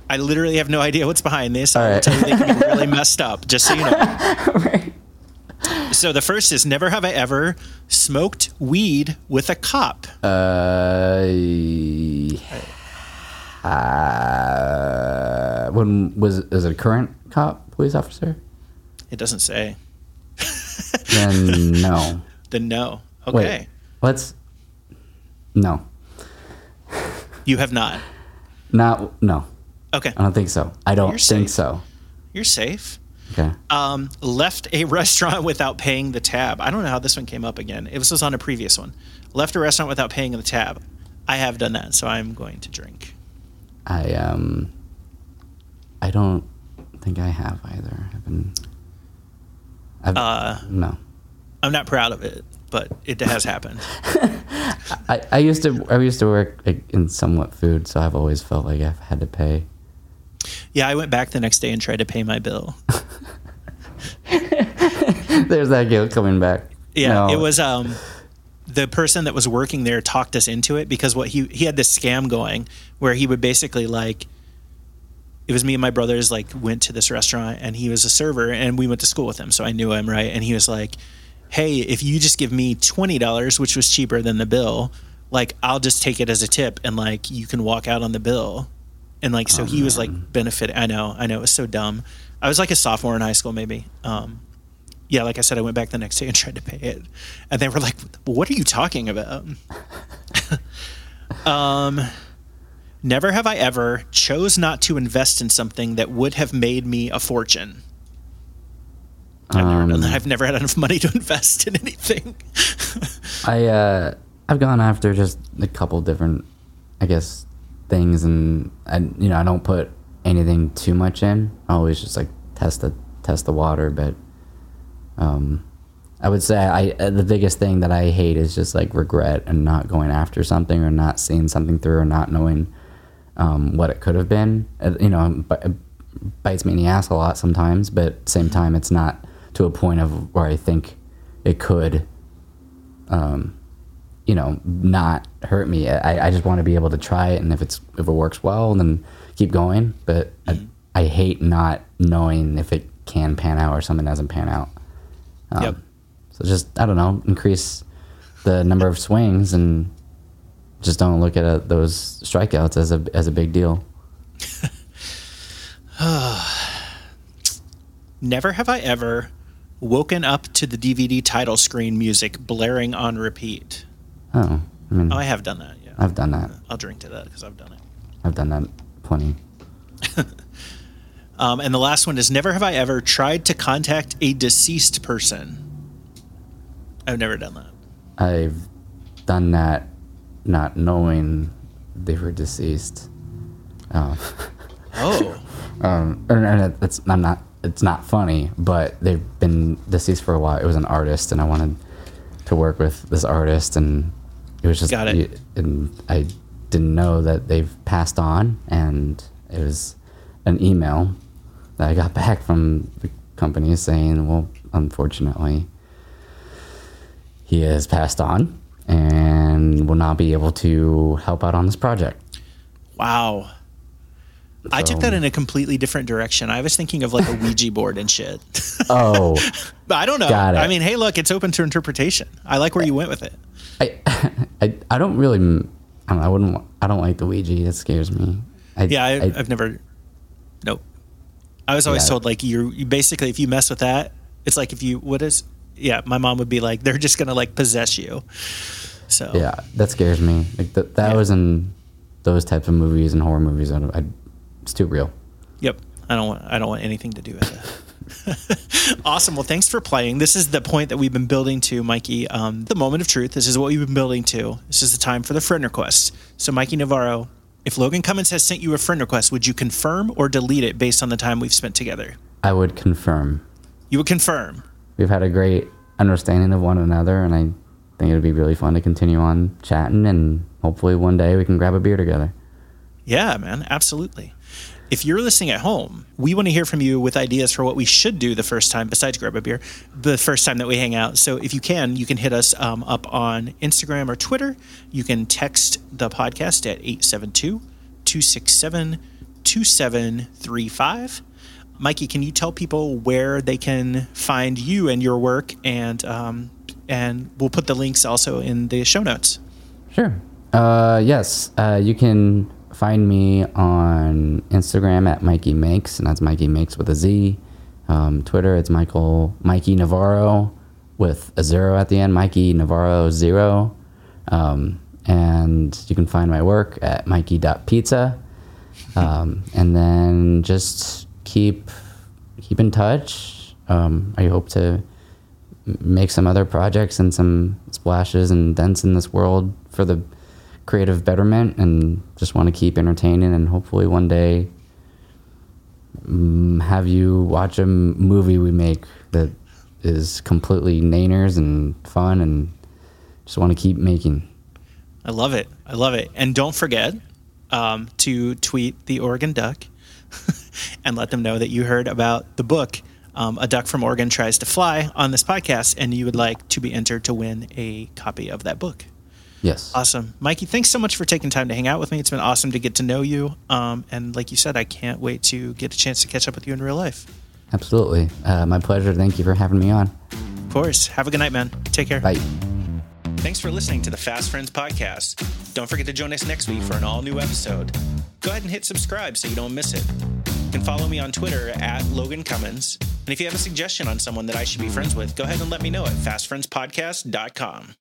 Speaker 1: I literally have no idea what's behind this.
Speaker 2: All
Speaker 1: I will
Speaker 2: right.
Speaker 1: tell you they can be really messed up, just so you know.
Speaker 2: Right.
Speaker 1: So the first is never have I ever smoked weed with a cop.
Speaker 2: Uh, uh, when was is it a current cop police officer?
Speaker 1: It doesn't say.
Speaker 2: Then no.
Speaker 1: Then no. Okay.
Speaker 2: Wait, let's. No,
Speaker 1: You have not.
Speaker 2: not no.
Speaker 1: Okay.
Speaker 2: I don't think so. I don't
Speaker 1: You're
Speaker 2: think
Speaker 1: safe.
Speaker 2: so.
Speaker 1: You're safe.
Speaker 2: Okay.
Speaker 1: Um, left a restaurant without paying the tab. I don't know how this one came up again. It was, was on a previous one. Left a restaurant without paying the tab. I have done that, so I'm going to drink.
Speaker 2: I um. I don't think I have either. I've been. I've,
Speaker 1: Uh,
Speaker 2: no.
Speaker 1: I'm not proud of it, but it has happened.
Speaker 2: I, I used to I used to work like, in somewhat food, so I've always felt like I've had to pay.
Speaker 1: Yeah, I went back the next day and tried to pay my bill.
Speaker 2: There's that guilt coming back.
Speaker 1: Yeah,
Speaker 2: No.
Speaker 1: it was um the person that was working there talked us into it because what he he had this scam going where he would basically like it was me and my brothers like went to this restaurant and he was a server and we went to school with him so I knew him right? And he was like hey if you just give me $20 which was cheaper than the bill like I'll just take it as a tip and like you can walk out on the bill. And like so he was like benefit I know I know it was so dumb. I was like a sophomore in high school maybe um yeah, like I said, I went back the next day and tried to pay it, and they were like, "What are you talking about?" um, never have I ever chose not to invest in something that would have made me a fortune. I've never done that. I've never had enough money to invest in anything.
Speaker 2: I uh, I've gone after just a couple different, I guess, things, and I you know I don't put anything too much in. I always just like test the test the water, but um, I would say I uh, the biggest thing that I hate is just like regret and not going after something or not seeing something through or not knowing um, what it could have been. Uh, you know, it bites me in the ass a lot sometimes, but same time, it's not to a point of where I think it could um, you know, not hurt me. I, I just want to be able to try it, and if it's if it works well, then keep going. But I, I hate not knowing if it can pan out or something doesn't pan out. Um,
Speaker 1: Yep.
Speaker 2: So just I don't know, increase the number of swings, and just don't look at uh those strikeouts as a as a big deal.
Speaker 1: never have I ever woken up to the DVD title screen music blaring on repeat.
Speaker 2: Oh, I mean,
Speaker 1: Oh, I have done that. Yeah,
Speaker 2: I've done that.
Speaker 1: I'll drink to that because I've done it.
Speaker 2: I've done that plenty.
Speaker 1: Um, and the last one is never have I ever tried to contact a deceased person. I've never done that.
Speaker 2: I've done that not knowing they were deceased. Um,
Speaker 1: Oh,
Speaker 2: um, and, and it's I'm not it's not funny, but they've been deceased for a while. It was an artist, and I wanted to work with this artist, and it was just
Speaker 1: Got it.
Speaker 2: and I didn't know that they've passed on, and it was an email that I got back from the company saying, well, unfortunately, he has passed on and will not be able to help out on this project.
Speaker 1: wow. I took that in a completely different direction. I was thinking of like a Ouija board and shit.
Speaker 2: Oh.
Speaker 1: But I don't know.
Speaker 2: Got it.
Speaker 1: I mean, hey, look, it's open to interpretation. I like where you went with it.
Speaker 2: I, I, I don't really. I, don't, I wouldn't. I don't like the Ouija. It scares me. I,
Speaker 1: Yeah, I, I've never. Nope. I was always
Speaker 2: Yeah.
Speaker 1: told like you you basically if you mess with that, it's like if you what is yeah. My mom would be like they're just gonna like possess you. So
Speaker 2: yeah, that scares me. Like that. That
Speaker 1: Yeah.
Speaker 2: was in those types of movies and horror movies. I, don't- I, it's too real.
Speaker 1: Yep. I don't want I don't want anything to do with it. awesome. Well, thanks for playing. This is the point that we've been building to, Mikey. Um, the moment of truth. This is what we've been building to. This is the time for the friend request. So, Mikey Navarro, if Logan Cummins has sent you a friend request, would you confirm or delete it based on the time we've spent together?
Speaker 2: I would confirm.
Speaker 1: You would confirm.
Speaker 2: We've had a great understanding of one another, and I think it would be really fun to continue on chatting. And hopefully, one day we can grab a beer together.
Speaker 1: Yeah, man, absolutely. If you're listening at home, we want to hear from you with ideas for what we should do the first time, besides grab a beer, the first time that we hang out. So if you can, you can hit us um, up on Instagram or Twitter. You can text the podcast at 872 267 2735. Mikey, can you tell people where they can find you and your work? And, um, and we'll put the links also in the show notes.
Speaker 2: Sure. Uh, yes, uh, you can find me on Instagram at Mikey Makes, and that's Mikey Makes with a Z. Um, Twitter, it's Michael Mikey Navarro with a zero at the end. Mikey Navarro zero. Um, and you can find my work at Mikey.pizza. Um, and then just keep keep in touch. Um, I hope to make some other projects and some splashes and dents in this world for the creative betterment and just want to keep entertaining and hopefully one day mm, have you watch a movie we make that is completely naners and fun and just want to keep making
Speaker 1: I love it. I love it. And don't forget um, to tweet the Oregon Duck and let them know that you heard about the book um, a duck from Oregon tries to fly on this podcast, and you would like to be entered to win a copy of that book.
Speaker 2: Yes.
Speaker 1: Awesome. Mikey, thanks so much for taking time to hang out with me. It's been awesome to get to know you. Um, and like you said, I can't wait to get a chance to catch up with you in real life.
Speaker 2: Absolutely. Uh, my pleasure. Thank you for having me on.
Speaker 1: Of course. Have a good night, man. Take care.
Speaker 2: Bye.
Speaker 1: Thanks for listening to the Fast Friends podcast. Don't forget to join us next week for an all new episode. Go ahead and hit subscribe so you don't miss it. You can follow me on Twitter at Logan Cummins. And if you have a suggestion on someone that I should be friends with, go ahead and let me know at fastfriendspodcast.com.